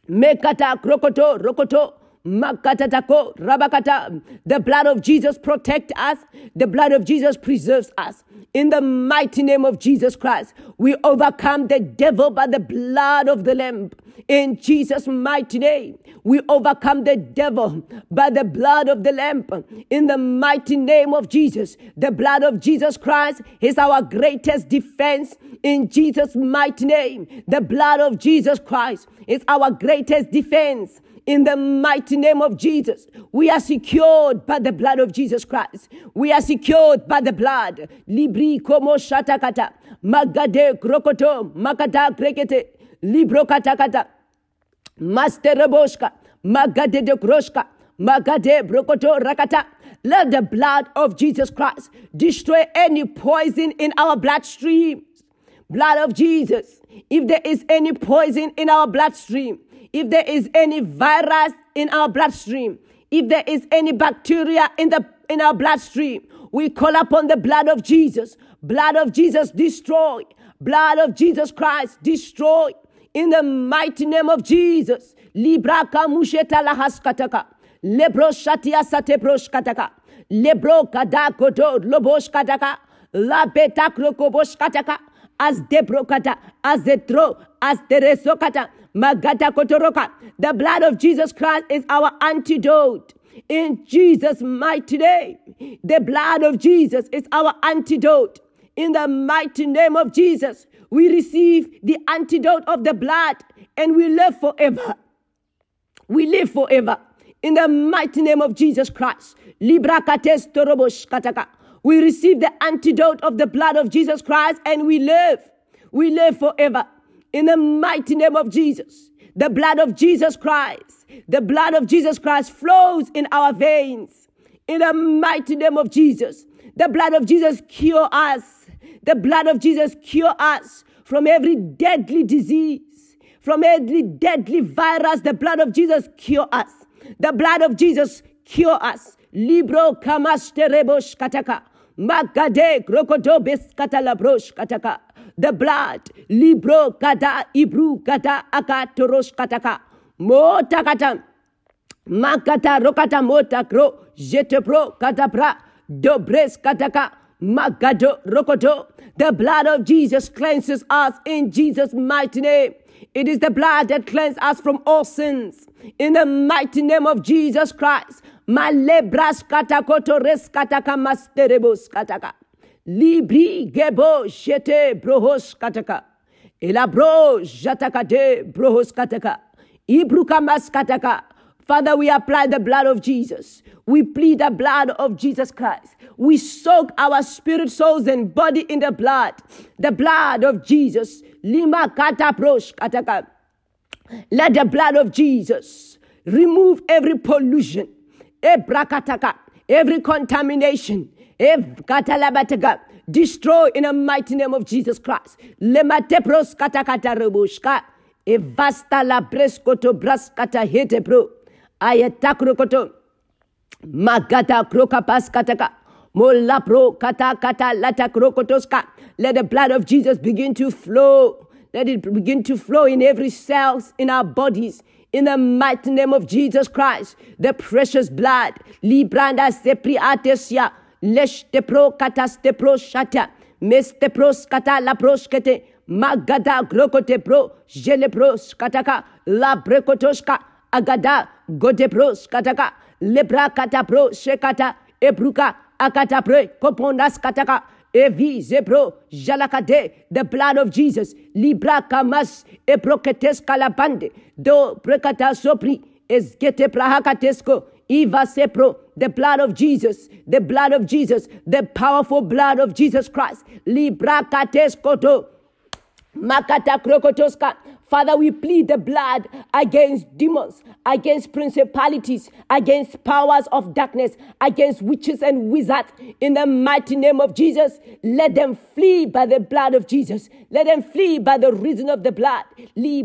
Mekata krokoto rokoto. Makatatako rabakata. The blood of Jesus protect us. The blood of Jesus preserves us. In the mighty name of Jesus Christ, we overcome the devil by the blood of the Lamb. In Jesus' mighty name, we overcome the devil by the blood of the Lamb. In the mighty name of Jesus, the blood of Jesus Christ is our greatest defense. In Jesus' mighty name, the blood of Jesus Christ is our greatest defense. In the mighty name of Jesus, we are secured by the blood of Jesus Christ. We are secured by the blood. Libri como shatakata, magade krokoto, makata krekete, libro katakata, master boshka, magade de kroshka, magade brokoto rakata. Let the blood of Jesus Christ destroy any poison in our bloodstream. Blood of Jesus. If there is any poison in our bloodstream, if there is any virus in our bloodstream, if there is any bacteria in the in our bloodstream, we call upon the blood of Jesus. Blood of Jesus destroy. Blood of Jesus Christ destroy. In the mighty name of Jesus. Libra kamusheta lahaskataka. Lebro shatia sate broshkataka. Lebro kadakoto loboshkataka. La beta krokoboshkataka. As debrokata. As the. As the. Magata Kotoroka. The blood of Jesus Christ is our antidote. In Jesus' mighty name, the blood of Jesus is our antidote. In the mighty name of Jesus, we receive the antidote of the blood and we live forever. We live forever. In the mighty name of Jesus Christ. Libra kataka. We receive the antidote of the blood of Jesus Christ and we live. We live forever in the mighty name of Jesus. The blood of Jesus Christ, the blood of Jesus Christ flows in our veins. In the mighty name of Jesus, the blood of Jesus cure us. The blood of Jesus cure us from every deadly disease, from every deadly virus. The blood of Jesus cure us. The blood of Jesus cure us. Libro kamasterebosh kataka. Magade krokodo beskatalabrosh kataka the blood. Libro kata ibru kata akatorosh kataka. Mota kata. Makata rokata mota kro. Jete pro kata pra. Dobres kataka. Magado rokoto. The blood of Jesus cleanses us in Jesus' mighty name. It is the blood that cleanses us from all sins. In the mighty name of Jesus Christ. Malebras katakoto res kataka masterebos kataka. Libri gebo jete brohos kataka. Elabro jataka de brohos kataka. Ibrukamas kataka. Father, we apply the blood of Jesus. We plead the blood of Jesus Christ. We soak our spirit, souls, and body in the blood. The blood of Jesus. Lima kata brosh kataka. Let the blood of Jesus remove every pollution, every contamination, Destroy in the mighty name of Jesus Christ. Lematepros katakata rebushka. Evasta la breskoto braskata hete bro. Ayatakrokoto. Magata krokapas kataka. Mola pro kata kata lata krokotoska. Let the blood of Jesus begin to flow. Let it begin to flow in every cells in our bodies. In the mighty name of Jesus Christ, the precious blood. Libranda sepri atesia lesh te pro katas te pro shata, mes te pro skata la proskete, magada grokote pro, jele pro skataka, la brekotoska, agada, gode pro skataka, lebra kata pro shekata, ebruka, akata pre, kopondas kataka, Evi zebro jalakade, the blood of Jesus, libra kamas, ebroketes kalabande, do prekata sopri, esgete prahakatesko, Eva sepro, the blood of Jesus, the blood of Jesus, the powerful blood of Jesus Christ. Libra kateskoto, makata krokotoska. Father, we plead the blood against demons, against principalities, against powers of darkness, against witches and wizards. In the mighty name of Jesus, let them flee by the blood of Jesus. Let them flee by the reason of the blood. We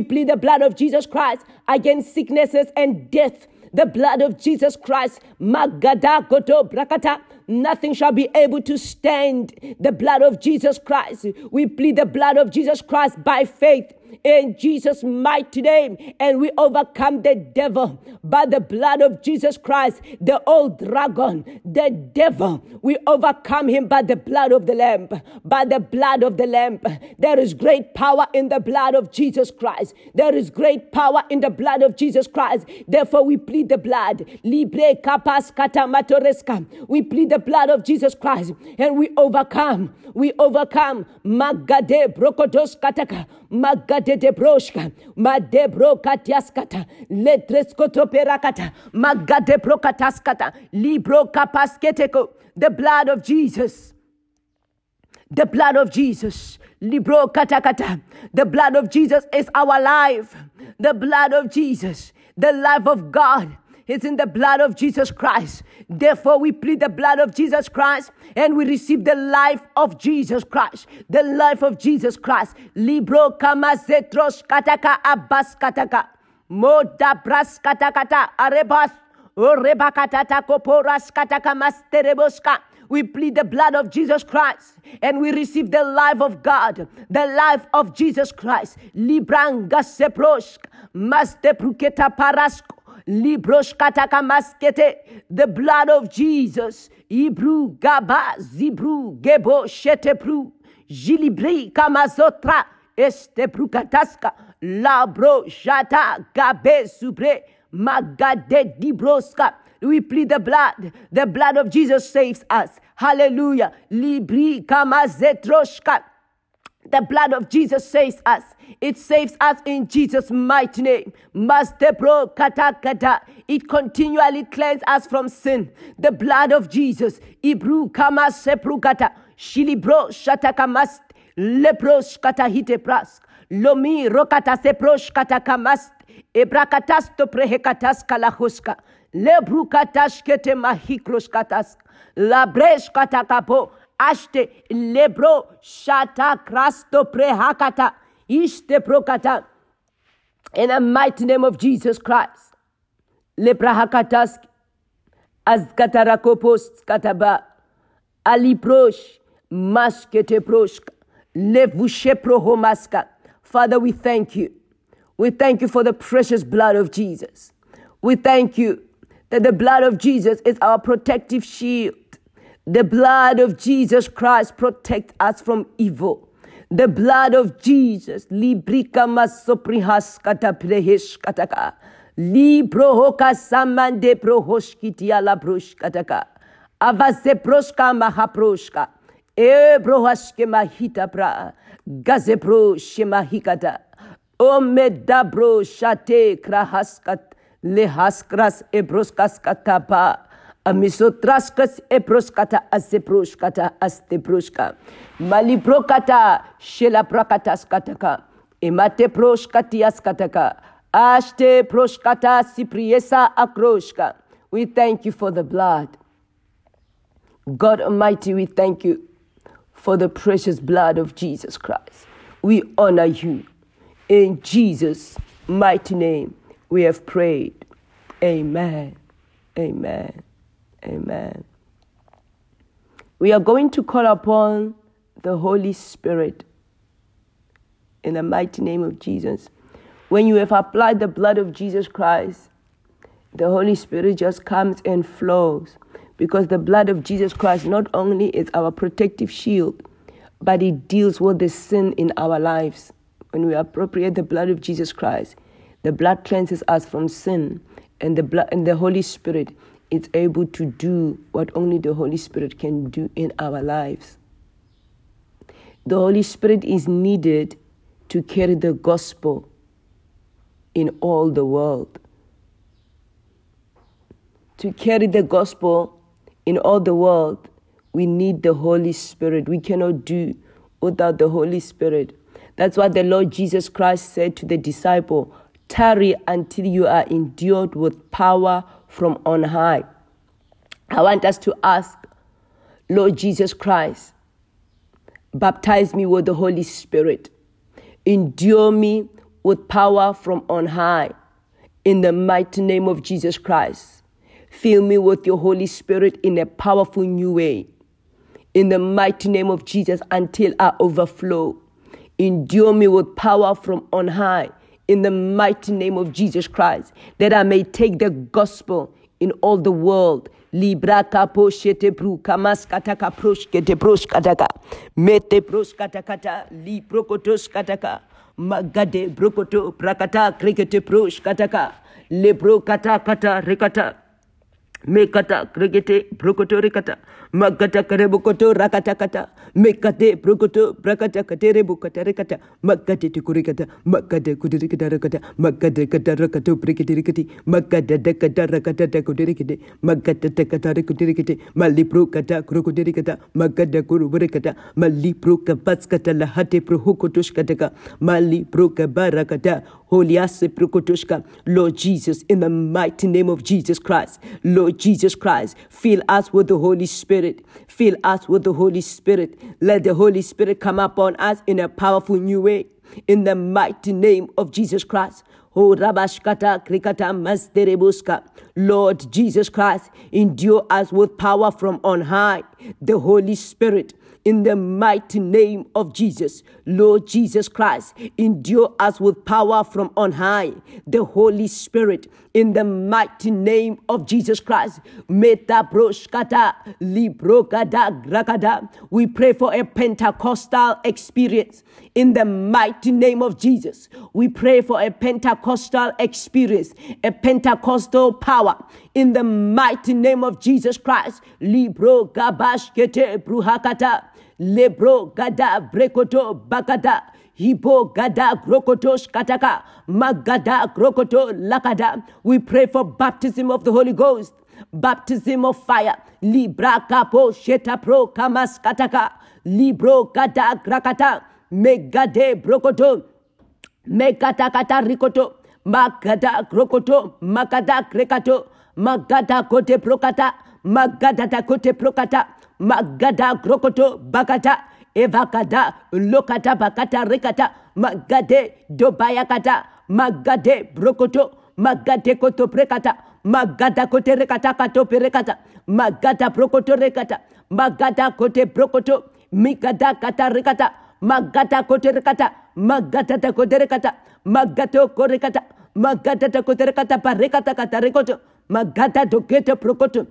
plead the blood of Jesus Christ against sicknesses and death the blood of Jesus Christ, Magada Goto Brakata, nothing shall be able to stand the blood of Jesus Christ. We plead the blood of Jesus Christ by faith in Jesus' mighty name. And we overcome the devil by the blood of Jesus Christ, the old dragon, the devil. We overcome him by the blood of the Lamb. By the blood of the Lamb. There is great power in the blood of Jesus Christ. There is great power in the blood of Jesus Christ. Therefore, we plead the blood. We plead blood of Jesus Christ and we overcome. We overcome. Magade brokodos kataka. Magade de broshka. Made brokatiaskata. Letreskotoperakata. Magade brokataskata. Libro kapasketeko. The blood of Jesus. The blood of Jesus. Libro katakata. The blood of Jesus is our life. The blood of Jesus. The life of God is in the blood of Jesus Christ. Therefore, we plead the blood of Jesus Christ and we receive the life of Jesus Christ. The life of Jesus Christ. Libro kamazetros kataka abbas kataka. Moda bras katakata arebas. Kataka mastereboska. We plead the blood of Jesus Christ and we receive the life of God, the life of Jesus Christ. Libranga seprosk, maste pruketa parasko. The blood of Jesus. Ibru gaba zibru gebo shetepru. Jilibri kamazotra este prukataska. Labro jata gabe supre magade dibroska. We plead the blood. The blood of Jesus saves us. Hallelujah. Libri kamazetroshka. The blood of Jesus saves us. It saves us in Jesus' mighty name. Mastepro katakata. It continually cleanses us from sin. The blood of Jesus. Ibru kama seprukata. Shilibro shatakamas. Lepros katahite prask. Lomi rokata sepros katakamast. Ebrakatasto prehekatas kalahuska. Lebrukatash kete mahiklos katas. Labresh katakapo. Ashte lebro shata krasto prehakata. Ishte prokata. In the mighty name of Jesus Christ. Leprahakatas azkatarakopos kataba. Aliprosh maskete proshka. Levushe prohomaska. Father, we thank you. We thank you for the precious blood of Jesus. We thank you that the blood of Jesus is our protective shield. The blood of Jesus Christ protect us from evil. The blood of Jesus, librika masoprihas kata prehesh kataka, librohoka samande prohoshkitia la kataka, avase proshka mahaproshka, e brohashke mahita pra, gazepro shemahikata, omedabro shate krahaskat, lehaskras ebroskas katapa, amisotraskas eproskata aseproskata astepruska maliprokata shelaprakatas emate proskatias kataka ashte proskata sipriesa akroshka we thank you for the blood. God Almighty we thank you for the precious blood of Jesus Christ. We honor you. In Jesus mighty name we have prayed. Amen. Amen Amen. We are going to call upon the Holy Spirit in the mighty name of Jesus. When you have applied the blood of Jesus Christ, the Holy Spirit just comes and flows because the blood of Jesus Christ not only is our protective shield, but it deals with the sin in our lives. When we appropriate the blood of Jesus Christ, the blood cleanses us from sin, and the blood and the Holy Spirit it's able to do what only the Holy Spirit can do in our lives. The Holy Spirit is needed to carry the gospel in all the world. To carry the gospel in all the world, we need the Holy Spirit. We cannot do without the Holy Spirit. That's what the Lord Jesus Christ said to the disciple tarry until you are endued with power from on high. I want us to ask, Lord Jesus Christ, baptize me with the Holy Spirit, endure me with power from on high. In the mighty name of Jesus Christ, Fill me with your Holy Spirit in a powerful new way. In the mighty name of Jesus until I overflow. Endure me with power from on high in the mighty name of Jesus Christ, that I may take the gospel in all the world. Libra kapo shete bru kamas kataka prosh kete prosh kataka mete prosh katakata li prokotos kataka magade brokoto prakata krikete prosh kataka le bro kata kata rekata. Mekata krikete brokoto rekata. Magata karebukoto rakata kata mekate brokoto brakata katere bukata rekata magate tikurikata magate kudirikata kata rakato brikete rikati magate dekata rakata takudirikete magate tekata rikudirikete mali brokata krokodirikata magada kuruburikata mali broka batskata lahate prohukotushkataka mali broka barakata holiase prokotushka Lord Jesus in the mighty name of Jesus Christ Lord Jesus Christ fill us with the Holy Spirit. Fill us with the Holy Spirit. Let the Holy Spirit come upon us in a powerful new way. In the mighty name of Jesus Christ. Oh. Lord Jesus Christ, endure us with power from on high. The Holy Spirit in the mighty name of Jesus. Lord Jesus Christ, endure us with power from on high. The Holy Spirit, in the mighty name of Jesus Christ. Meta broshkata, librokada grakada. We pray for a Pentecostal experience in the mighty name of Jesus. We pray for a Pentecostal experience, a Pentecostal power in the mighty name of Jesus Christ. Libro gabashkete bruhakata. Lebro gada brekoto bakada. Hipo gada grokotosh kataka. Magada grokoto lakada. We pray for baptism of the Holy Ghost. Baptism of fire. Libra kapo sheta pro kamas kataka. Libro gada grakata. Megade brokoto. Megata kata rikoto. Magada grokoto. Magada krekato. Magada kote prokata. Magada kote prokata magada krokoto bakata evakada lokata bakata rekata magade dobayakata magade brokoto magade koto prekata magada kote rekata kato perekata magada brokoto rekata magada kote brokoto mikada kata rekata magada kote rekata magada kote rekata magato korekata magada kote rekata parekata kata rekoto magada doketo prokoto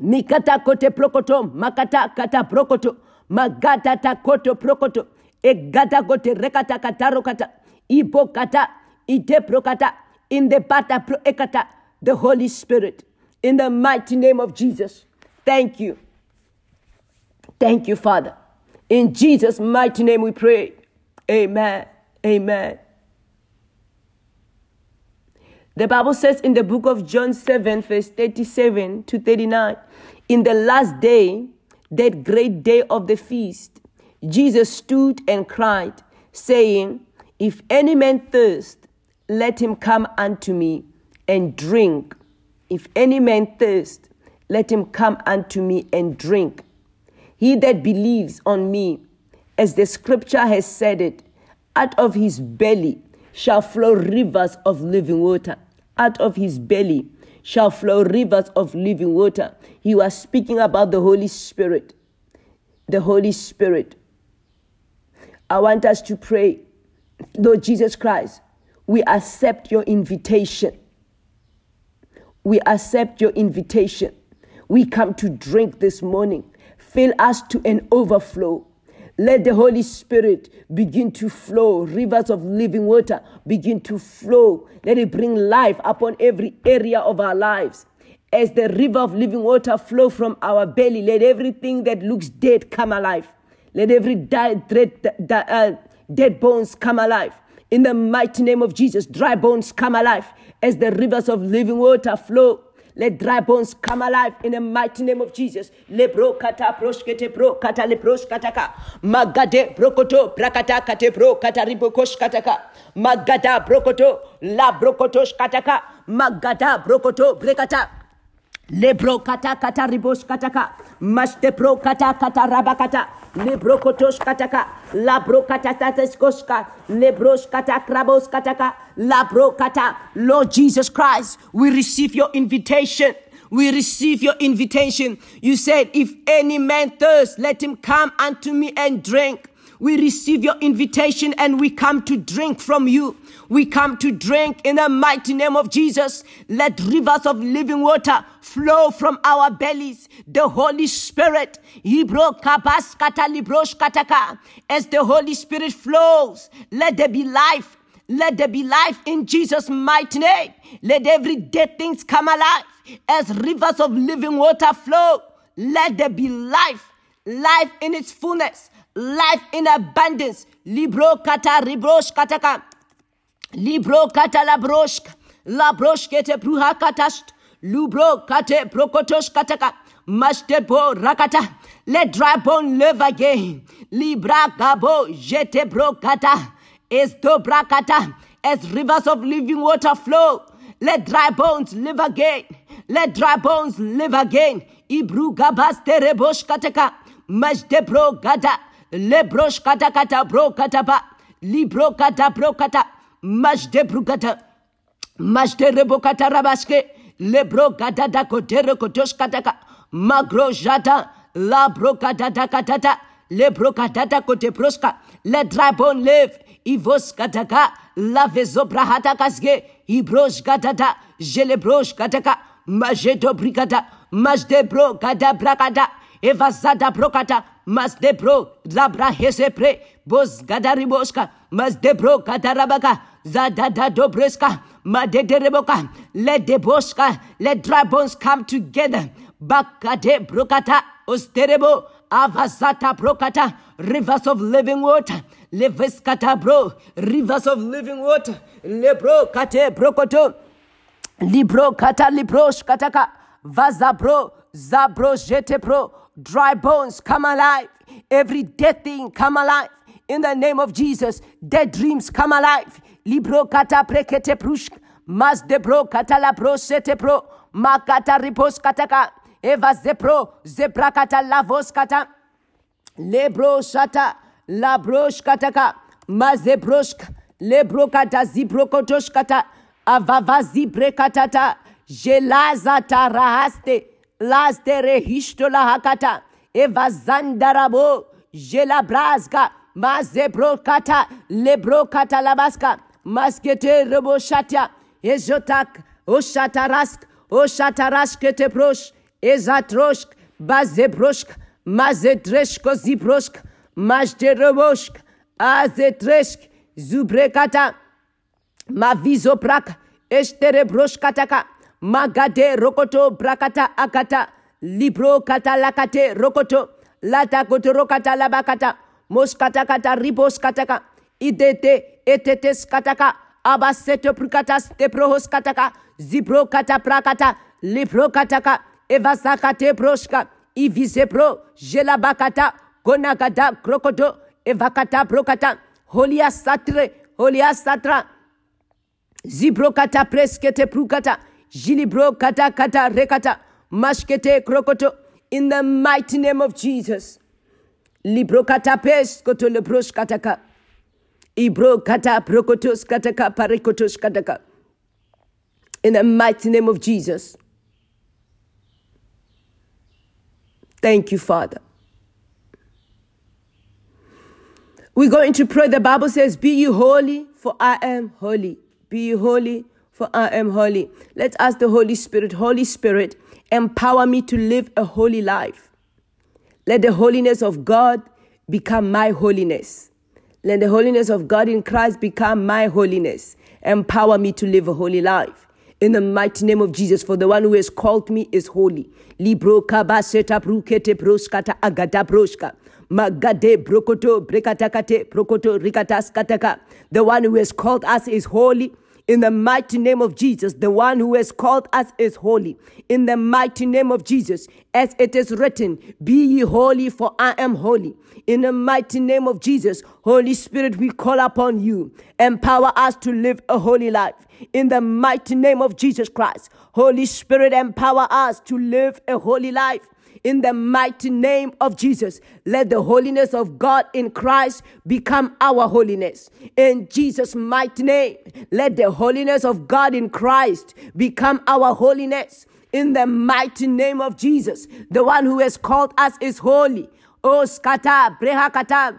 mikata kote prokoto makata kata prokoto magata takoto prokoto. Egata kote rekata kataro kata ipo kata ite prokata. In the bata pro ekata the holy spirit. In the mighty name of jesus. Thank you. Thank you father. In jesus mighty name we pray. Amen. Amen. The Bible says in the book of John 7, verse 37 to 39, in the last day, that great day of the feast, Jesus stood and cried, saying, If any man thirst, let him come unto me and drink. If any man thirst, let him come unto me and drink. He that believes on me, as the scripture has said it, out of his belly shall flow rivers of living water. Out of his belly shall flow rivers of living water. He was speaking about the Holy Spirit. The Holy Spirit. I want us to pray, Lord Jesus Christ, we accept your invitation. We accept your invitation. We come to drink this morning. Fill us to an overflow. Let the Holy Spirit begin to flow. Rivers of living water begin to flow. Let it bring life upon every area of our lives. As the river of living water flow from our belly, let everything that looks dead come alive. Let every dead, dead, uh, dead bones come alive. In the mighty name of Jesus, dry bones come alive as the rivers of living water flow. Let dry bones come alive in the mighty name of Jesus. Lebro kata proskete bro kata lebros kataka. Magade brokoto brakata kate bro kata ribokosh kataka. Magada brokoto la brokotosh kataka. Magada brokoto brekata. Lebro kata kata ribos kataka. Maste pro kata kata rabakata. Lebro kotosh kataka. Labro kata tateskoska. Lebros kata krabos kataka. Labro kata. Lord Jesus Christ, we receive your invitation. We receive your invitation. You said, If any man thirst, let him come unto me and drink. We receive your invitation and we come to drink from you. We come to drink in the mighty name of Jesus. Let rivers of living water flow from our bellies. The Holy Spirit, as the Holy Spirit flows, let there be life. Let there be life in Jesus' mighty name. Let every dead things come alive as rivers of living water flow. Let there be life, life in its fullness, life in abundance. Libro kata ribrosh kataka. Libro kata labroshka. Labroshkete bruha katast. Lubro kate prokotosh kataka. Mashtebo rakata. Let dry bone live again. Libra gabo jete bro kata. Es dobra kata. As rivers of living water flow. Let dry bones live again. Let dry bones live again. Ibru gabas terebosh kataka. Mashtebro gada. Lebrosh kata kata bro kata ba. Libro kata bro kata. Majde brugata. Majde rebokata rabaske. Lebro gada da kotere kotosh kataka. Magro jata. La brokata da katata. Lebro katata kote proska. Let dry bone live. Ivos kataka. La vezo brahata kasge. Ibrosh katata. Jelebrosh kataka. Majedo brigata. Majde bro gada brakata. Eva zada brokata. Mas de bro. Labra hese pre. Bos gada riboska. Mas de bro gada rabaka. Zadada dobreska, madedereboka, let the boska, let dry bones come together. Bakade brokata, osterebo, avasata brokata, rivers of living water, leveskata bro, rivers of living water, lebro kate brokoto, libro kata librosh kataka, vaza bro, zabro jete bro, dry bones come alive, every dead thing come alive. In the name of Jesus, dead dreams come alive. Libro kata prekete prushk. Mas de bro kata la bro sete pro. Makata ripos kataka. Eva zepro. Zebra kata lavos kata. Lebro shata. La brosh kataka. Mazebroshk. Lebro kata zibro kotosh kata. Avava zibre katata. Jelaza tarahaste. lastere histola hakata evazandarabo jelabraska mazebrokata lebrokata labaska maskete reboshata ezotak oshatarask oshatarashkete prosh ezatroshk bazebroshk mazedreshko zibroshk majderoboshk azetreshk zubrekata mavizoprak ešterebroškataka Magade rokoto brakata akata. Libro kata lakate rokoto. Lata koto rokata labakata. Moskata kata ribos kataka. Idete etetes kataka. Abaseto prikatas te prohos kataka. Zibro kata prakata. Libro kataka. Evasakate pro. Jelabakata. Konagada krokoto. Evakata brokata. Holia satre. Holia satra. Zibrokata preskete prukata. Jilibro kata kata rekata. Mashkete krokoto. In the mighty name of Jesus. Libro kata peskoto lebrosh kataka. Ibro kata prokotos kataka parekotos kataka. In the mighty name of Jesus. Thank you, Father. We're going to pray. The Bible says, Be you holy, for I am holy. Be you holy, for I am holy. Let's ask the Holy Spirit, Holy Spirit, empower me to live a holy life. Let the holiness of God become my holiness. Let the holiness of God in Christ become my holiness. Empower me to live a holy life. In the mighty name of Jesus, for the one who has called me is holy. Brukete broskata broska. Magade brokoto brekatakate brokoto. The one who has called us is holy. In the mighty name of Jesus, the one who has called us is holy. In the mighty name of Jesus, as it is written, Be ye holy, for I am holy. In the mighty name of Jesus, Holy Spirit, we call upon you. Empower us to live a holy life. In the mighty name of Jesus Christ, Holy Spirit, empower us to live a holy life in the mighty name of Jesus. Let the holiness of God in Christ become our holiness. In Jesus' mighty name, let the holiness of God in Christ become our holiness. in the mighty name of Jesus. The one who has called us is holy. Oh, skata, brehakata,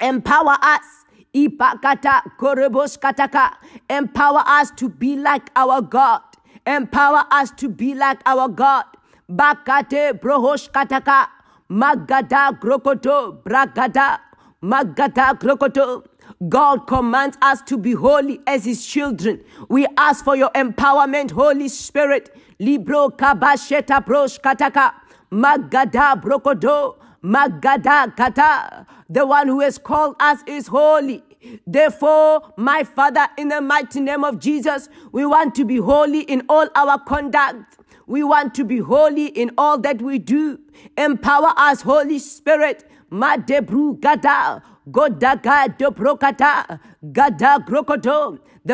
empower us. Ipakata, korebos kataka. Empower us to be like our God. Empower us to be like our God. Bakate brohosh kataka. Magada grokoto bragada. Magada grokoto. God commands us to be holy as his children. We ask for your empowerment, Holy Spirit. Libro kabasheta brosh kataka. Magada brokodo. Magada kata. The one who has called us is holy. Therefore, my Father, in the mighty name of Jesus, we want to be holy in all our conduct. We want to be holy in all that we do. Empower us, Holy Spirit. The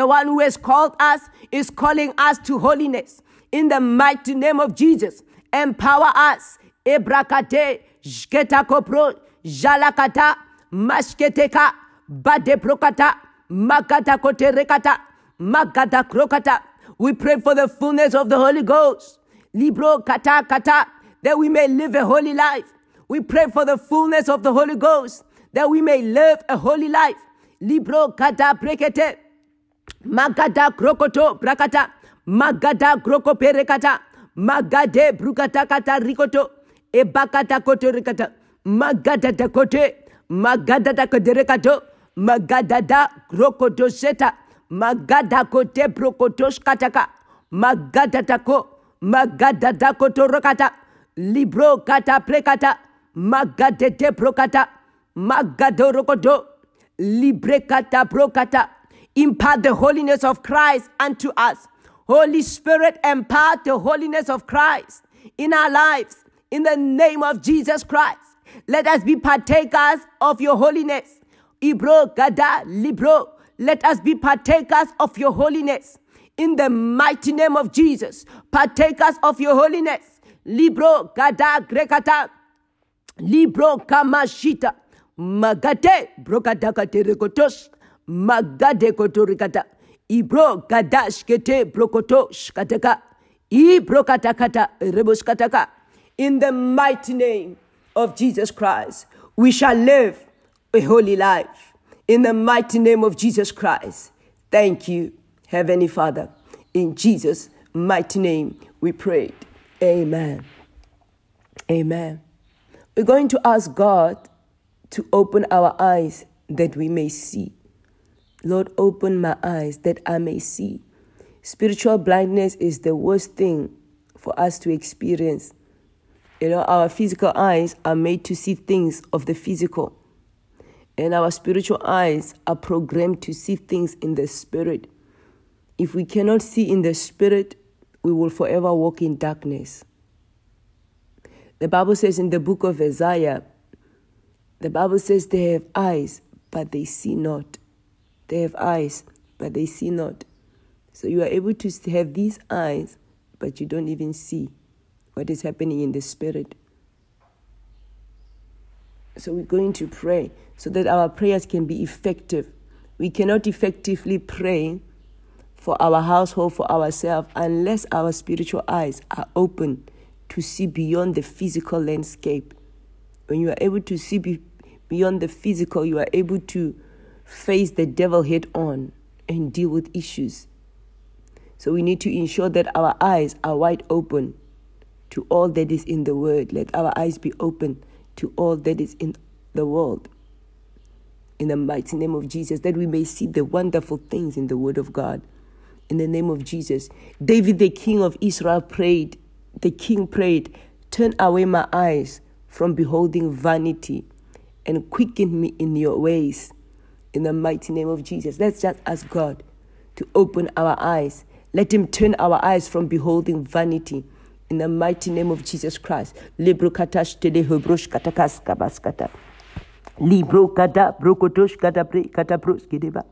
one who has called us is calling us to holiness. In the mighty name of Jesus, empower us. We pray for the fullness of the Holy Ghost. Libro kata kata, that we may live a holy life. We pray for the fullness of the Holy Ghost, that we may live a holy life. Libro kata prekete, magada krokoto brakata, magada kroko perekata, magade brukata kata rikoto, ebakata koto rikata, magada dakote, magada dakoderekato, magada da krokoto seta, magada kote brokotosh kataka, magada dako, magada dakoto rokata, libro kata prekata, magadete brokata, magado rokoto, libre kata brokata. Impart the holiness of Christ unto us. Holy Spirit, impart the holiness of Christ in our lives. In the name of Jesus Christ, let us be partakers of your holiness. Ibro gada libro. Let us be partakers of your holiness. In the mighty name of Jesus, partakers of your holiness. Libro gada grekata. Libro kamashita. Magate brokadakate rekotos. Magade kotorikata. Ibro gadash kete brokotosh kataka. Ibro katakata rebos kataka. In the mighty name of Jesus Christ, we shall live a holy life. In the mighty name of Jesus Christ. Thank you, Heavenly Father. In Jesus' mighty name, we prayed. Amen. Amen. We're going to ask God to open our eyes that we may see. Lord, open my eyes that I may see. Spiritual blindness is the worst thing for us to experience. You know, our physical eyes are made to see things of the physical, and our spiritual eyes are programmed to see things in the spirit. If we cannot see in the spirit, we will forever walk in darkness. The Bible says in the book of Isaiah, the Bible says they have eyes, but they see not. They have eyes, but they see not. So you are able to have these eyes, but you don't even see what is happening in the spirit. So we're going to pray so that our prayers can be effective. We cannot effectively pray for our household, for ourselves, unless our spiritual eyes are open to see beyond the physical landscape. When you are able to see be- beyond the physical, you are able to face the devil head on and deal with issues. So we need to ensure that our eyes are wide open to all that is in the Word. Let our eyes be open to all that is in the world. In the mighty name of Jesus, that we may see the wonderful things in the Word of God. In the name of Jesus. David, the king of Israel, prayed. The king prayed, Turn away my eyes from beholding vanity and quicken me in your ways. In the mighty name of Jesus. Let's just ask God to open our eyes. Let Him turn our eyes from beholding vanity in the mighty name of Jesus Christ. Libro kata brokotosh kata pre kata pros kideba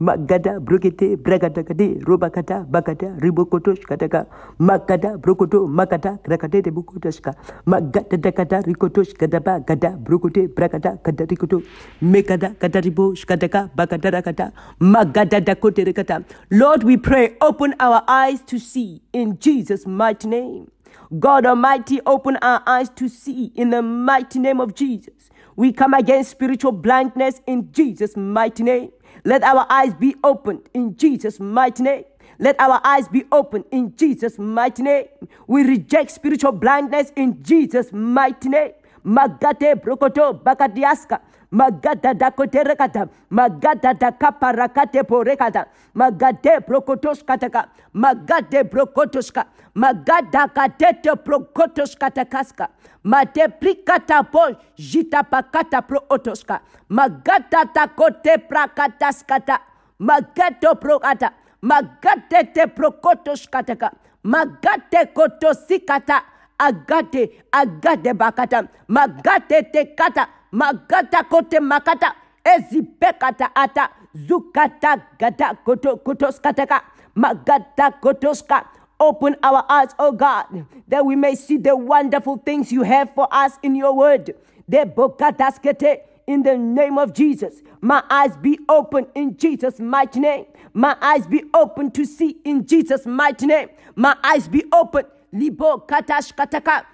magada brokete bragada kade roba kata bakata ribokotosh kataka magada brokoto makata krakate de bukotoshka magada dakata rikotosh kadaba gada brokote bragada kada rikoto mekada kata ribo shkataka bakata rakata magada dakote rekata Lord we pray open our eyes to see in Jesus mighty name. God Almighty open our eyes to see in the mighty name of Jesus we come against spiritual blindness in Jesus' mighty name. Let our eyes be opened in Jesus' mighty name. Let our eyes be opened in Jesus' mighty name. We reject spiritual blindness in Jesus' mighty name. Magate brokoto bakadiaska. Magada da koterekata. Magada da kaparakate porekata. Magade brokotos kataka. Magade brokotoska. Magada katete brokotos katakaska. Mate prikata po jita pakata pro otoska. Magata takote prakataskata. Magato prokata. Magate te prokotos kataka. Magate kotosikata. Agate, agate bakata. Magate te kata. Magata kote makata. Ezipekata ata. Zukata gata koto kotoskataka. Magata kotoska. Open our eyes, oh God, that we may see the wonderful things you have for us in your word. De bokataskete in the name of Jesus. My eyes be open in Jesus' mighty name. My eyes be open to see in Jesus' mighty name. My eyes be open. Libo katash kataka.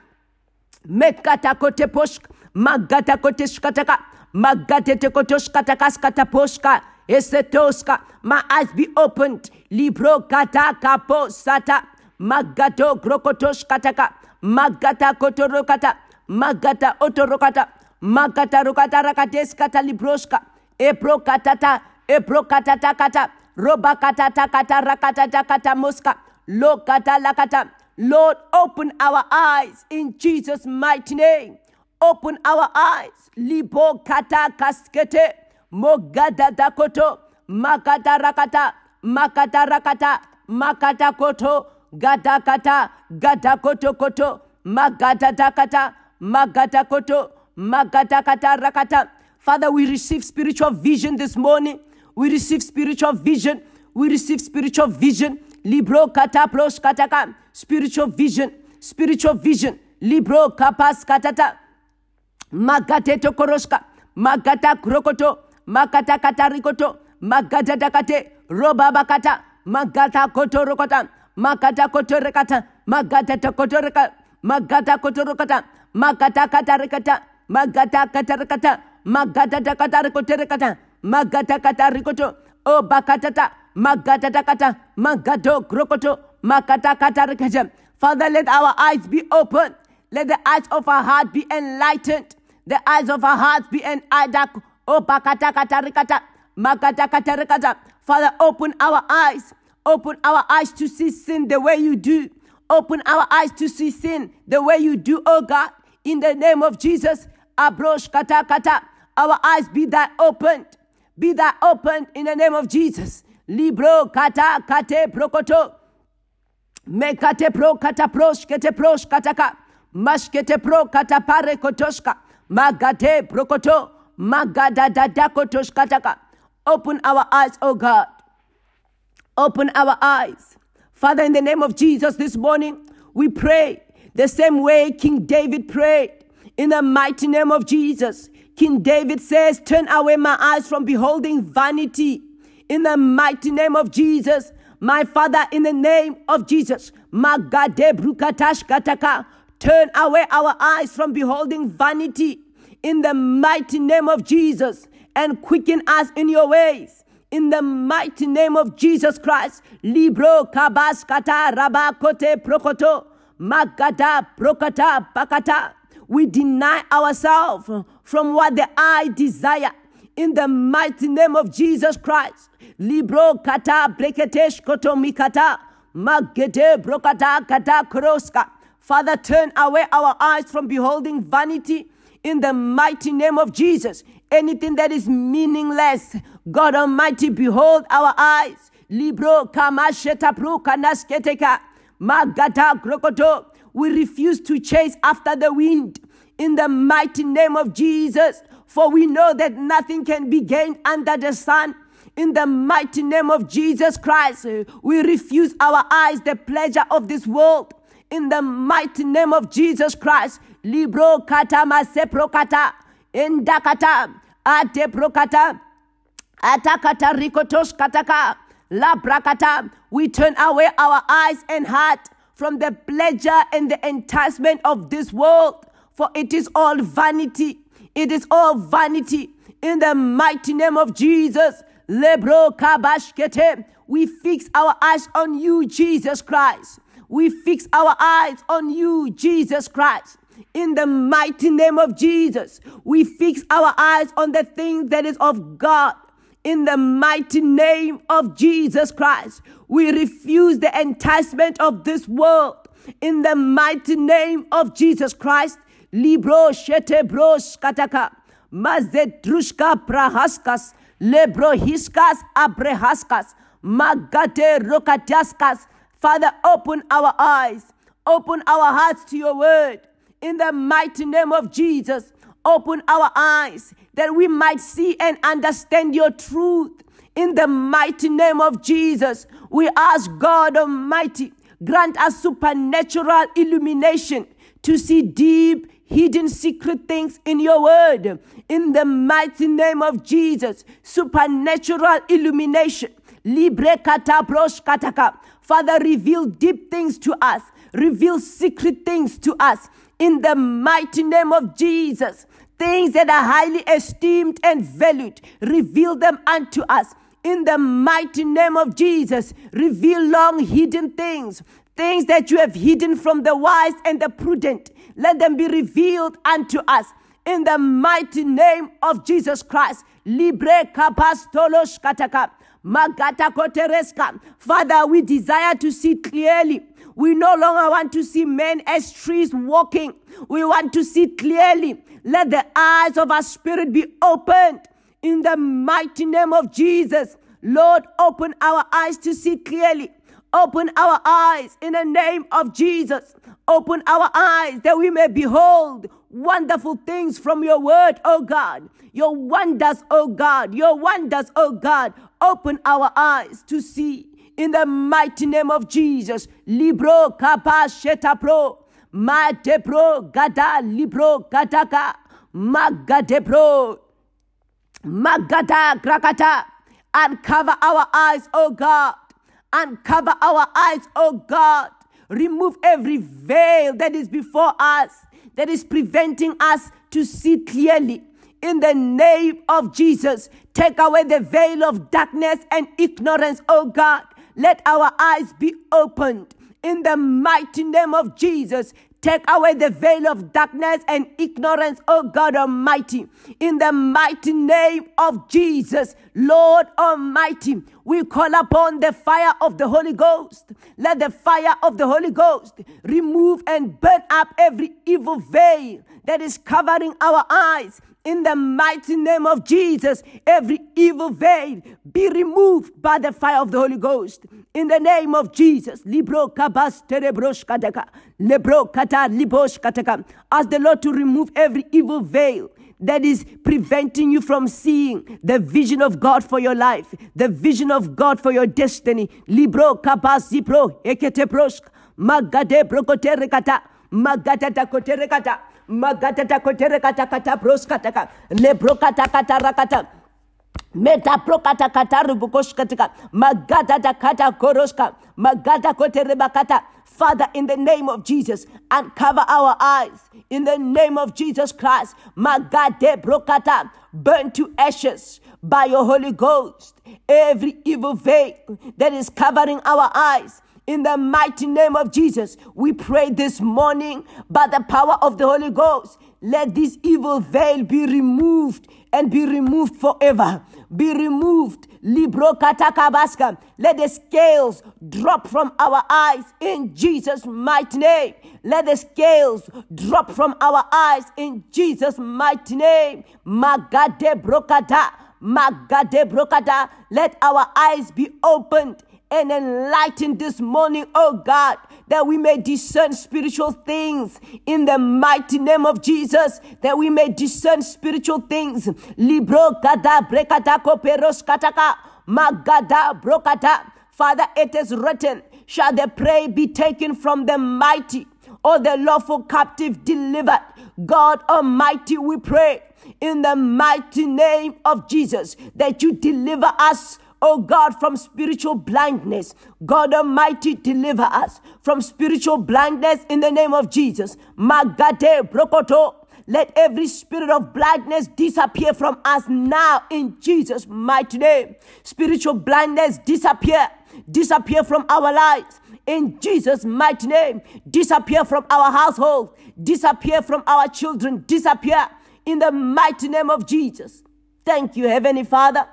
Kote poshk. Magata kote shkataka. Magate te kotosh katakas kataposhka. Esetoska. My eyes be opened. Libro kata kapo sata. Magato krokotosh kataka. Magata kotorokata. Magata otorokata. Magata rokata rakates kata libroska. Epro katata. Epro katata kata. Roba katata kata rakatata kata moska. Lo kata lakata. Lord, open our eyes in Jesus' mighty name. Open our eyes. Libo kata kaskete. Mogada dakoto. Makata rakata. Makata rakata. Makata koto. Gada kata. Gada koto koto. Magata dakata. Magata koto. Magata kata rakata. Father, we receive spiritual vision this morning. We receive spiritual vision. We receive spiritual vision. Libro kata pros kataka. Spiritual vision. Spiritual vision. Libro kapas katata. Magate tokoroska. Magata krokoto. Makata katarikoto. Magata dakate. Roba bakata. Magata koto rokota. Magata koto rekata. Magata tokoto rekata. Magata koto rokata. Magata katarikata. Magata katarikata. Magata dakatarikote rekata. Magata katarikoto. O bakatata. Magata dakata. Magato krokoto. Makata katarikata. Father, let our eyes be open. Let the eyes of our heart be enlightened. The eyes of our hearts be enlightened. Oh. Father, open our eyes. Open our eyes to see sin the way you do. Open our eyes to see sin the way you do, oh God. In the name of Jesus. Abrosh kata kata. Our eyes be that opened. Be that opened in the name of Jesus. Libro kata kate prokoto. Mekate pro kata prosh kete prosh kataka. Mashkete pro kata pare kotoshka. Magate prokoto. Magada dada kotosh. Open our eyes, oh God. Open our eyes. Father, in the name of Jesus this morning, we pray the same way King David prayed. In the mighty name of Jesus, King David says, Turn away my eyes from beholding vanity. In the mighty name of Jesus, my Father, in the name of Jesus, Magade Brukatash Kataka, turn away our eyes from beholding vanity. In the mighty name of Jesus, and quicken us in your ways. In the mighty name of Jesus Christ, Libro Kabas Kata Rabakote Prokoto, Magada Prokata Pakata. We deny ourselves from what the eye desire. In the mighty name of Jesus Christ, Libro Kata Breketesh Koto Mikata, Magede Brokata Kata Kroska. Father, turn away our eyes from beholding vanity in the mighty name of Jesus. Anything that is meaningless, God Almighty, behold our eyes. Libro kamasheta pro. Magata. We refuse to chase after the wind. In the mighty name of Jesus. For we know that nothing can be gained under the sun. In the mighty name of Jesus Christ, we refuse our eyes the pleasure of this world. In the mighty name of Jesus Christ, libro kata masepro kata, endakata, ate prokata, atakata rikotosh kataka, labrakata. We turn away our eyes and heart from the pleasure and the enticement of this world, for it is all vanity. It is all vanity. In the mighty name of Jesus, lebro kabashkete, we fix our eyes on you, Jesus Christ. We fix our eyes on you, Jesus Christ. In the mighty name of Jesus, we fix our eyes on the things that is of God. In the mighty name of Jesus Christ, we refuse the enticement of this world. In the mighty name of Jesus Christ, libro shete bros kataka, mazedrushka prahaskas, lebrohiskas abrehaskas, magate rokataskas. Father, open our eyes, open our hearts to your word. In the mighty name of Jesus, open our eyes that we might see and understand your truth. In the mighty name of Jesus, we ask God Almighty, grant us supernatural illumination to see deep, hidden secret things in your word. In the mighty name of Jesus, supernatural illumination. Libre katabrosh kataka. Father, reveal deep things to us, reveal secret things to us. In the mighty name of Jesus, things that are highly esteemed and valued, reveal them unto us. In the mighty name of Jesus, reveal long hidden things, things that you have hidden from the wise and the prudent. Let them be revealed unto us. In the mighty name of Jesus Christ. Libre kapastolosh kataka. Magata kotereska. Father, we desire to see clearly. We no longer want to see men as trees walking. We want to see clearly. Let the eyes of our spirit be opened in the mighty name of Jesus. Lord, open our eyes to see clearly. Open our eyes in the name of Jesus. Open our eyes that we may behold wonderful things from your word, oh God. Your wonders, oh God. Your wonders, oh God. Open our eyes to see in the mighty name of Jesus. Libro kapa sheta pro. Mate pro gada libro kataka. Magade pro. Magada krakata. Uncover our eyes, oh God. Uncover our eyes, oh God. Remove every veil that is before us, that is preventing us to see clearly. In the name of Jesus, take away the veil of darkness and ignorance, oh God. Let our eyes be opened. In the mighty name of Jesus, Take away the veil of darkness and ignorance, O God Almighty. In the mighty name of Jesus, Lord Almighty, we call upon the fire of the Holy Ghost. Let the fire of the Holy Ghost remove and burn up every evil veil that is covering our eyes in the mighty name of Jesus, every evil veil be removed by the fire of the Holy Ghost. In the name of Jesus, libro kabas terebrosh kataka, lebro kata libosh kataka. Ask the Lord to remove every evil veil that is preventing you from seeing the vision of God for your life, the vision of God for your destiny. Libro kabas zipro ekete brosh magade brokotere kata magata takotere kata magata takotere kata kata bros kata ka lebro kata kata rakata Meta prokata kata rubukoshkatika. Magada da kata koroshka. Magada koterebakata. Father, in the name of Jesus, uncover our eyes. In the name of Jesus Christ. Magade brokata. Burn to ashes by your Holy Ghost. Every evil veil that is covering our eyes. In the mighty name of Jesus, we pray this morning by the power of the Holy Ghost. Let this evil veil be removed and be removed forever. Be removed. Libro katakabaska. Let the scales drop from our eyes in Jesus' mighty name. Let the scales drop from our eyes in Jesus' mighty name. Magade brokata. Magade brokata. Let our eyes be opened and enlightened this morning, oh God, that we may discern spiritual things in the mighty name of Jesus, that we may discern spiritual things. Libro gada brekata koperos kataka magada brokata. Father, it is written, shall the prey be taken from the mighty or the lawful captive delivered? God Almighty, we pray in the mighty name of Jesus that you deliver us oh God, from spiritual blindness. God Almighty, deliver us from spiritual blindness in the name of Jesus. Magate brokoto. Let every spirit of blindness disappear from us now in Jesus' mighty name. Spiritual blindness disappear, disappear from our lives in Jesus' mighty name. Disappear from our household, disappear from our children, disappear in the mighty name of Jesus. Thank you, Heavenly Father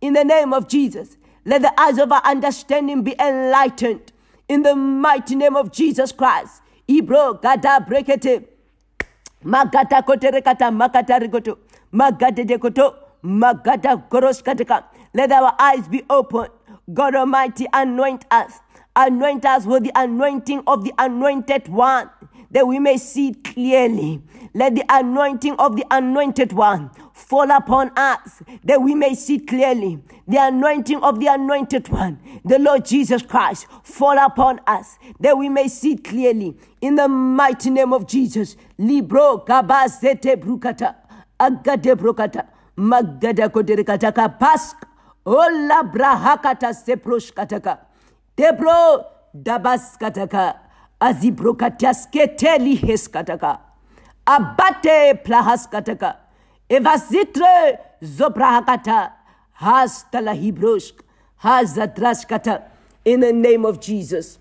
in the name of Jesus. Let the eyes of our understanding be enlightened in the mighty name of Jesus Christ. Ibro gada brekete. Magata koterekata makata rigoto. Magade dekoto. Magada goroskateka. Let our eyes be open. God Almighty, anoint us. Anoint us with the anointing of the anointed one that we may see clearly. Let the anointing of the anointed one fall upon us that we may see clearly. The anointing of the anointed one, the Lord Jesus Christ, fall upon us that we may see clearly. In the mighty name of Jesus. Libro kabazete brukata. Agade brukata. Magada koderekataka pask. Ola brahakata seproshkataka. Debro dabaskataka. Azibrokatiasketeli heskataka. Abate plahaskataka. Evazitre zobrahakata. Hasta la hibroshk. In the name of Jesus.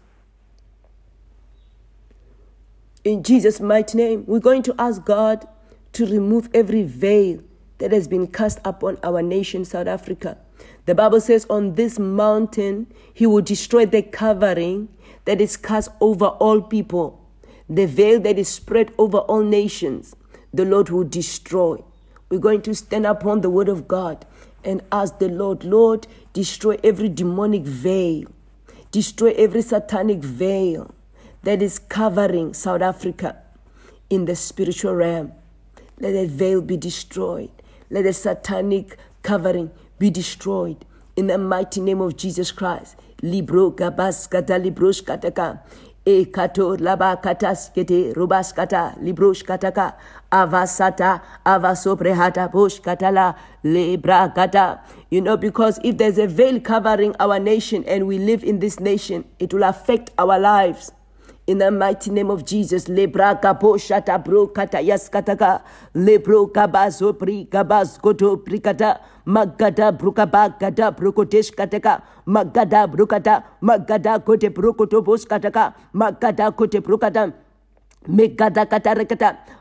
In Jesus' mighty name, we're going to ask God to remove every veil that has been cast upon our nation, South Africa. The Bible says, On this mountain, He will destroy the covering that is cast over all people, the veil that is spread over all nations. The Lord will destroy. We're going to stand upon the word of God and ask the Lord, Lord, destroy every demonic veil, destroy every satanic veil that is covering South Africa in the spiritual realm. Let that veil be destroyed. Let the satanic covering be destroyed in the mighty name of Jesus Christ. Libro gabas kata librosh kataka. E kato laba katas kete robas kata librosh kataka. Avasata avasoprehata bosh katala lebra. You know, because if there's a veil covering our nation and we live in this nation, it will affect our lives. In the mighty name of Jesus, lebra kapo shata bro kata yas kataka lebro kabazo pri koto prikata magada brukaba gada brukotesh kataka magada brukata magada kote brukoto bos kataka magada kote kata.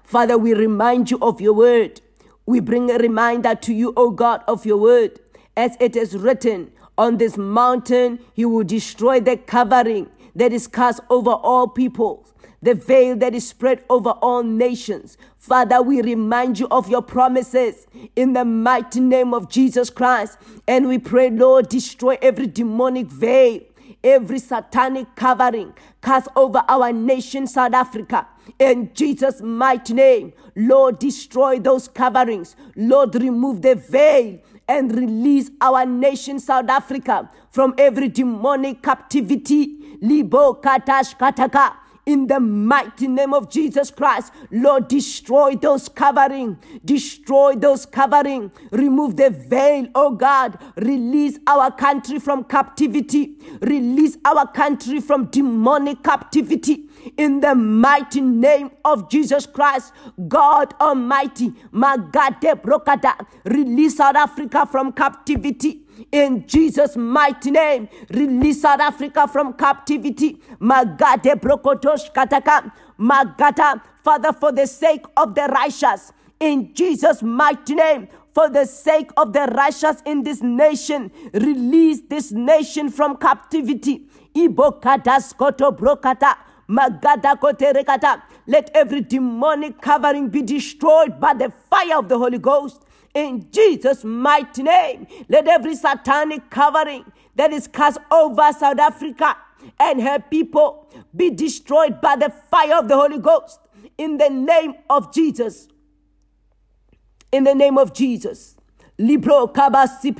Father, we remind you of your word. We bring a reminder to you, O God, of your word, as it is written. On this mountain, he will destroy the covering that is cast over all peoples, the veil that is spread over all nations. Father, we remind you of your promises in the mighty name of Jesus Christ. And we pray, Lord, destroy every demonic veil, every satanic covering cast over our nation, South Africa. In Jesus' mighty name, Lord, destroy those coverings. Lord, remove the veil and release our nation, South Africa, from every demonic captivity. Libo katash kataka. In the mighty name of Jesus Christ, Lord, destroy those covering, destroy those covering, remove the veil, oh God, release our country from captivity, release our country from demonic captivity in the mighty name of Jesus Christ, God Almighty, Magade Brokada, release South Africa from captivity. In Jesus' mighty name, release South Africa from captivity. Magade Brokotosh Kataka, Magata, Father, for the sake of the righteous, in Jesus' mighty name, for the sake of the righteous in this nation, release this nation from captivity. Ibokadas koto brokata. Magada koterekata. Let every demonic covering be destroyed by the fire of the Holy Ghost. In Jesus' mighty name, let every satanic covering that is cast over South Africa and her people be destroyed by the fire of the Holy Ghost in the name of Jesus. In the name of Jesus. Libro kabasi.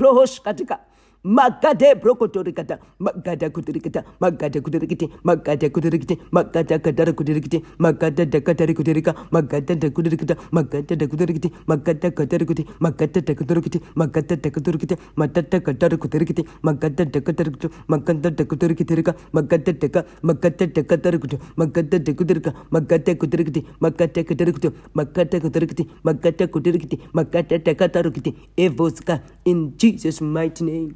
Magade brokotorikata, magada kudirikata, magada kudirikiti, magada kudirikiti, magada kadara kudirikiti, magada da kadari kudirika, magada da kudirikita, magada da kudirikiti, magada kadari kuti, magada da kudirikiti, magada da kudirikiti, magada kadara kudirikiti, magada da kadari kutu, magada da kudirikiti, magada da ka, magada da kadari kutu, magada da kudirika, magada kudirikiti, magada kadari kutu, magada kudirikiti, magada kudirikiti, magada da kadarikuti, evoska, in Jesus' mighty name.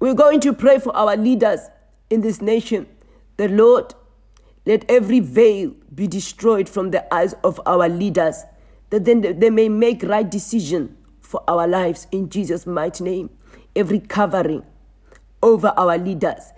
We're going to pray for our leaders in this nation. The Lord, let every veil be destroyed from the eyes of our leaders, that then they may make right decision for our lives in Jesus' mighty name. Every covering over our leaders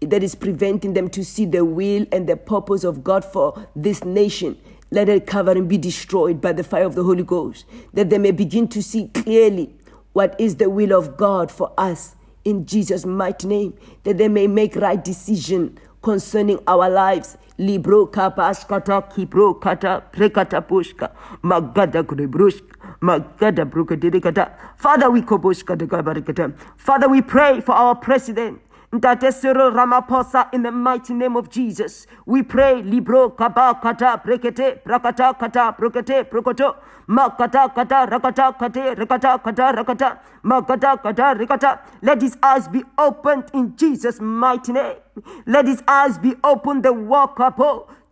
that is preventing them to see the will and the purpose of God for this nation. Let that covering be destroyed by the fire of the Holy Ghost, that they may begin to see clearly what is the will of God for us in Jesus' mighty name, that they may make right decision concerning our lives. Libro kapashkata kibro kata prekata pushka magada. Father, we. Father, we pray for our president. Ntate Cyril Ramaphosa, in the mighty name of Jesus, we pray. Libro kaba kata brekete prakata kata brokete prokoto makata kata rakata kate rakata kata rakata makata kata rakata. Let his eyes be opened in Jesus' mighty name. Let his eyes be opened. The walk up.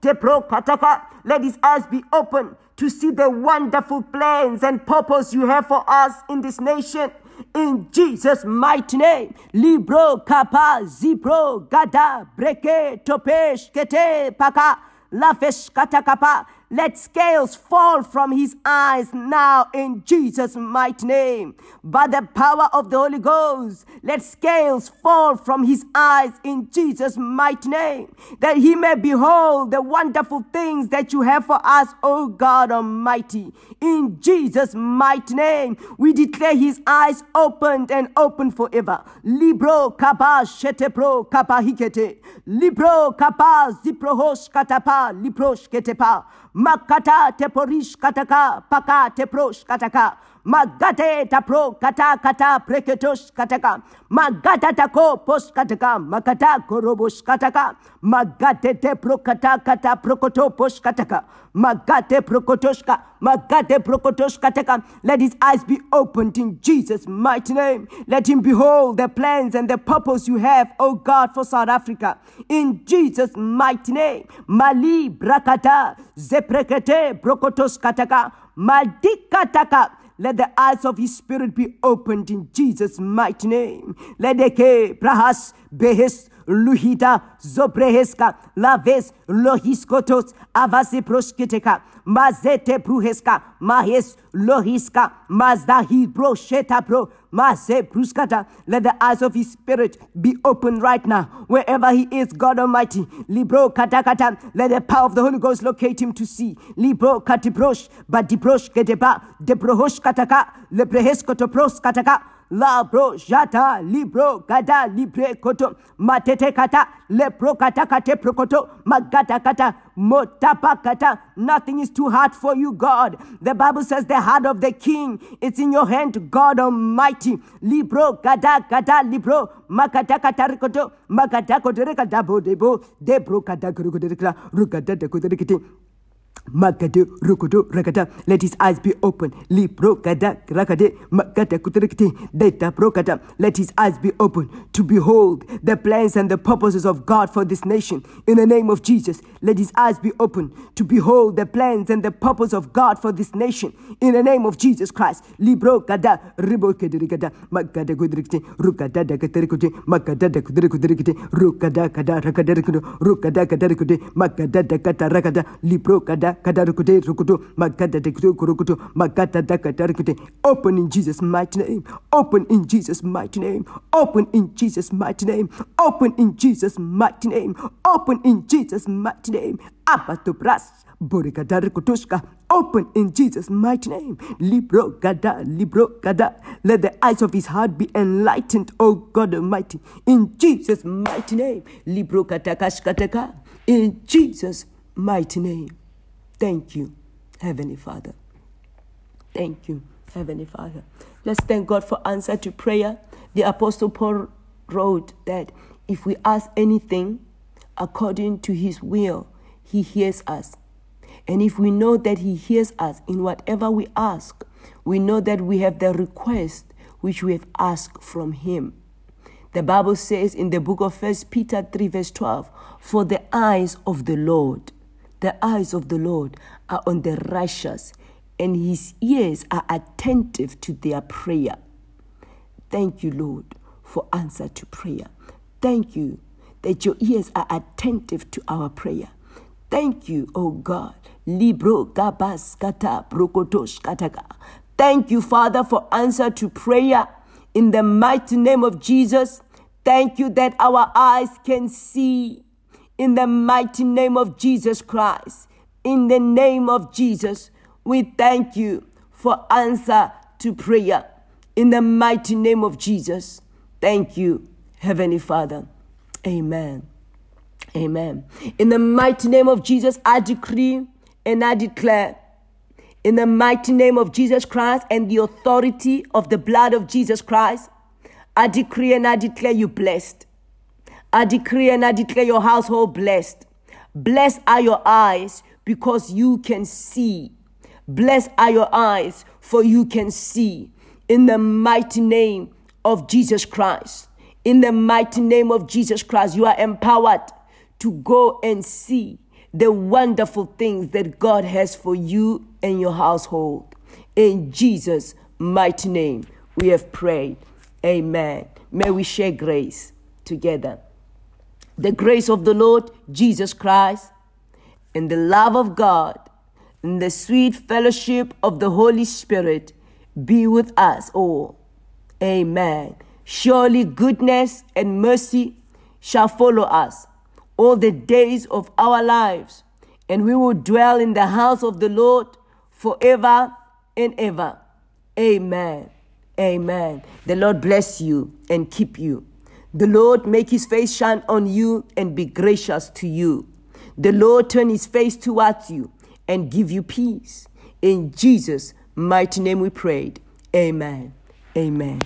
Tepro kataka. Let his eyes be opened to see the wonderful plans and purpose you have for us in this nation in Jesus' mighty name. Libro kapa zipro gada breke topesh kete paka lafesh katakapa. Let scales fall from his eyes now in Jesus' mighty name. By the power of the Holy Ghost, let scales fall from his eyes in Jesus' mighty name, that he may behold the wonderful things that you have for us, O God Almighty. In Jesus' mighty name, we declare his eyes opened and open forever. Libro kapa shete pro kapa hikete. Libro kapa zipro hosh katapa liprosh ketepa. Makata teporish kataka paka teprosh kataka. Magate tapro kata kata preketosh kataka. Magata tako posh kataka. Makata korobosh kataka. Magate tepro kata kata prokoto posh kataka. Magate prokotoshka. Magate prokotosh kataka. Let his eyes be opened in Jesus' mighty name. Let him behold the plans and the purpose you have, O God, for South Africa. In Jesus' mighty name. Mali brakata. Zeprekete brokotos kataka. Madikataka. Let the eyes of his spirit be opened in Jesus' mighty name. Let the ke prahas behes luhita zobreheska laves lohiskotos avase prosketeka mazete bruheska mahes lohiska mazdahi brosheta pro maze bruskata let the eyes of his spirit be open right now. Wherever he is god almighty libro katakata. Let the power of the holy ghost locate him to see. Libro katibrosh badibrosh keteba debrohosh kataka lebreheskotopros kataka la bro jata libro gada libre koto. Matete kata lepro kata kate prokoto magata kata motapa kata. Nothing is too hard for you god. The bible says the heart of the king it's in your hand god almighty. Libro gada gada libro makata kata rikoto magata kotere kata bodebo debro kata kurukotere rukata de Magade rukudu rakata. Let his eyes be open. Li prokada rakade magada kutrikti data prokada. Let his eyes be open to behold the plans and the purposes of God for this nation. In the name of Jesus, let his eyes be open to behold the plans and the purpose of God for this nation. In the name of Jesus Christ. Libro kada ribokedirikada, magada kudrikti rukada da magada da rukada kada rakada rukada kada magada da kata rakada libro kada open in Jesus mighty name open in Jesus mighty name open in Jesus mighty name open in Jesus mighty name open in Jesus mighty name abatubras Burikadarukutushka open in Jesus mighty name libro gada libro gada let the eyes of his heart be enlightened O God almighty in Jesus mighty name libro katakashkataka in Jesus mighty name Thank you, Heavenly Father. Thank you, Heavenly Father. Let's thank God for answer to prayer. The Apostle Paul wrote that if we ask anything according to his will, he hears us. And if we know that he hears us in whatever we ask, we know that we have the request which we have asked from him. The Bible says in the book of First Peter 3, verse 12, For the eyes of the Lord the eyes of the Lord are on the righteous, and his ears are attentive to their prayer. Thank you, Lord, for answer to prayer. Thank you that your ears are attentive to our prayer. Thank you, oh God. Libro gabas kata brokotosh kataka. Thank you, Father, for answer to prayer in the mighty name of Jesus. Thank you that our eyes can see in the mighty name of Jesus Christ. In the name of Jesus, we thank you for answer to prayer. In the mighty name of Jesus, thank you, Heavenly Father. Amen. Amen. In the mighty name of Jesus, I decree and I declare, in the mighty name of Jesus Christ and the authority of the blood of Jesus Christ, I decree and I declare you blessed. I decree and I declare your household blessed. Blessed are your eyes because you can see. Blessed are your eyes for you can see. In the mighty name of Jesus Christ. In the mighty name of Jesus Christ, you are empowered to go and see the wonderful things that God has for you and your household. In Jesus' mighty name, we have prayed. Amen. May we share grace together the grace of the Lord Jesus Christ, and the love of God, and the sweet fellowship of the Holy Spirit be with us all. Amen. Surely goodness and mercy shall follow us all the days of our lives, and we will dwell in the house of the Lord forever and ever. Amen. Amen. The Lord bless you and keep you. The Lord make his face shine on you and be gracious to you. The Lord turn his face towards you and give you peace. In Jesus' mighty name we prayed. Amen. Amen.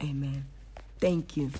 Amen. Thank you.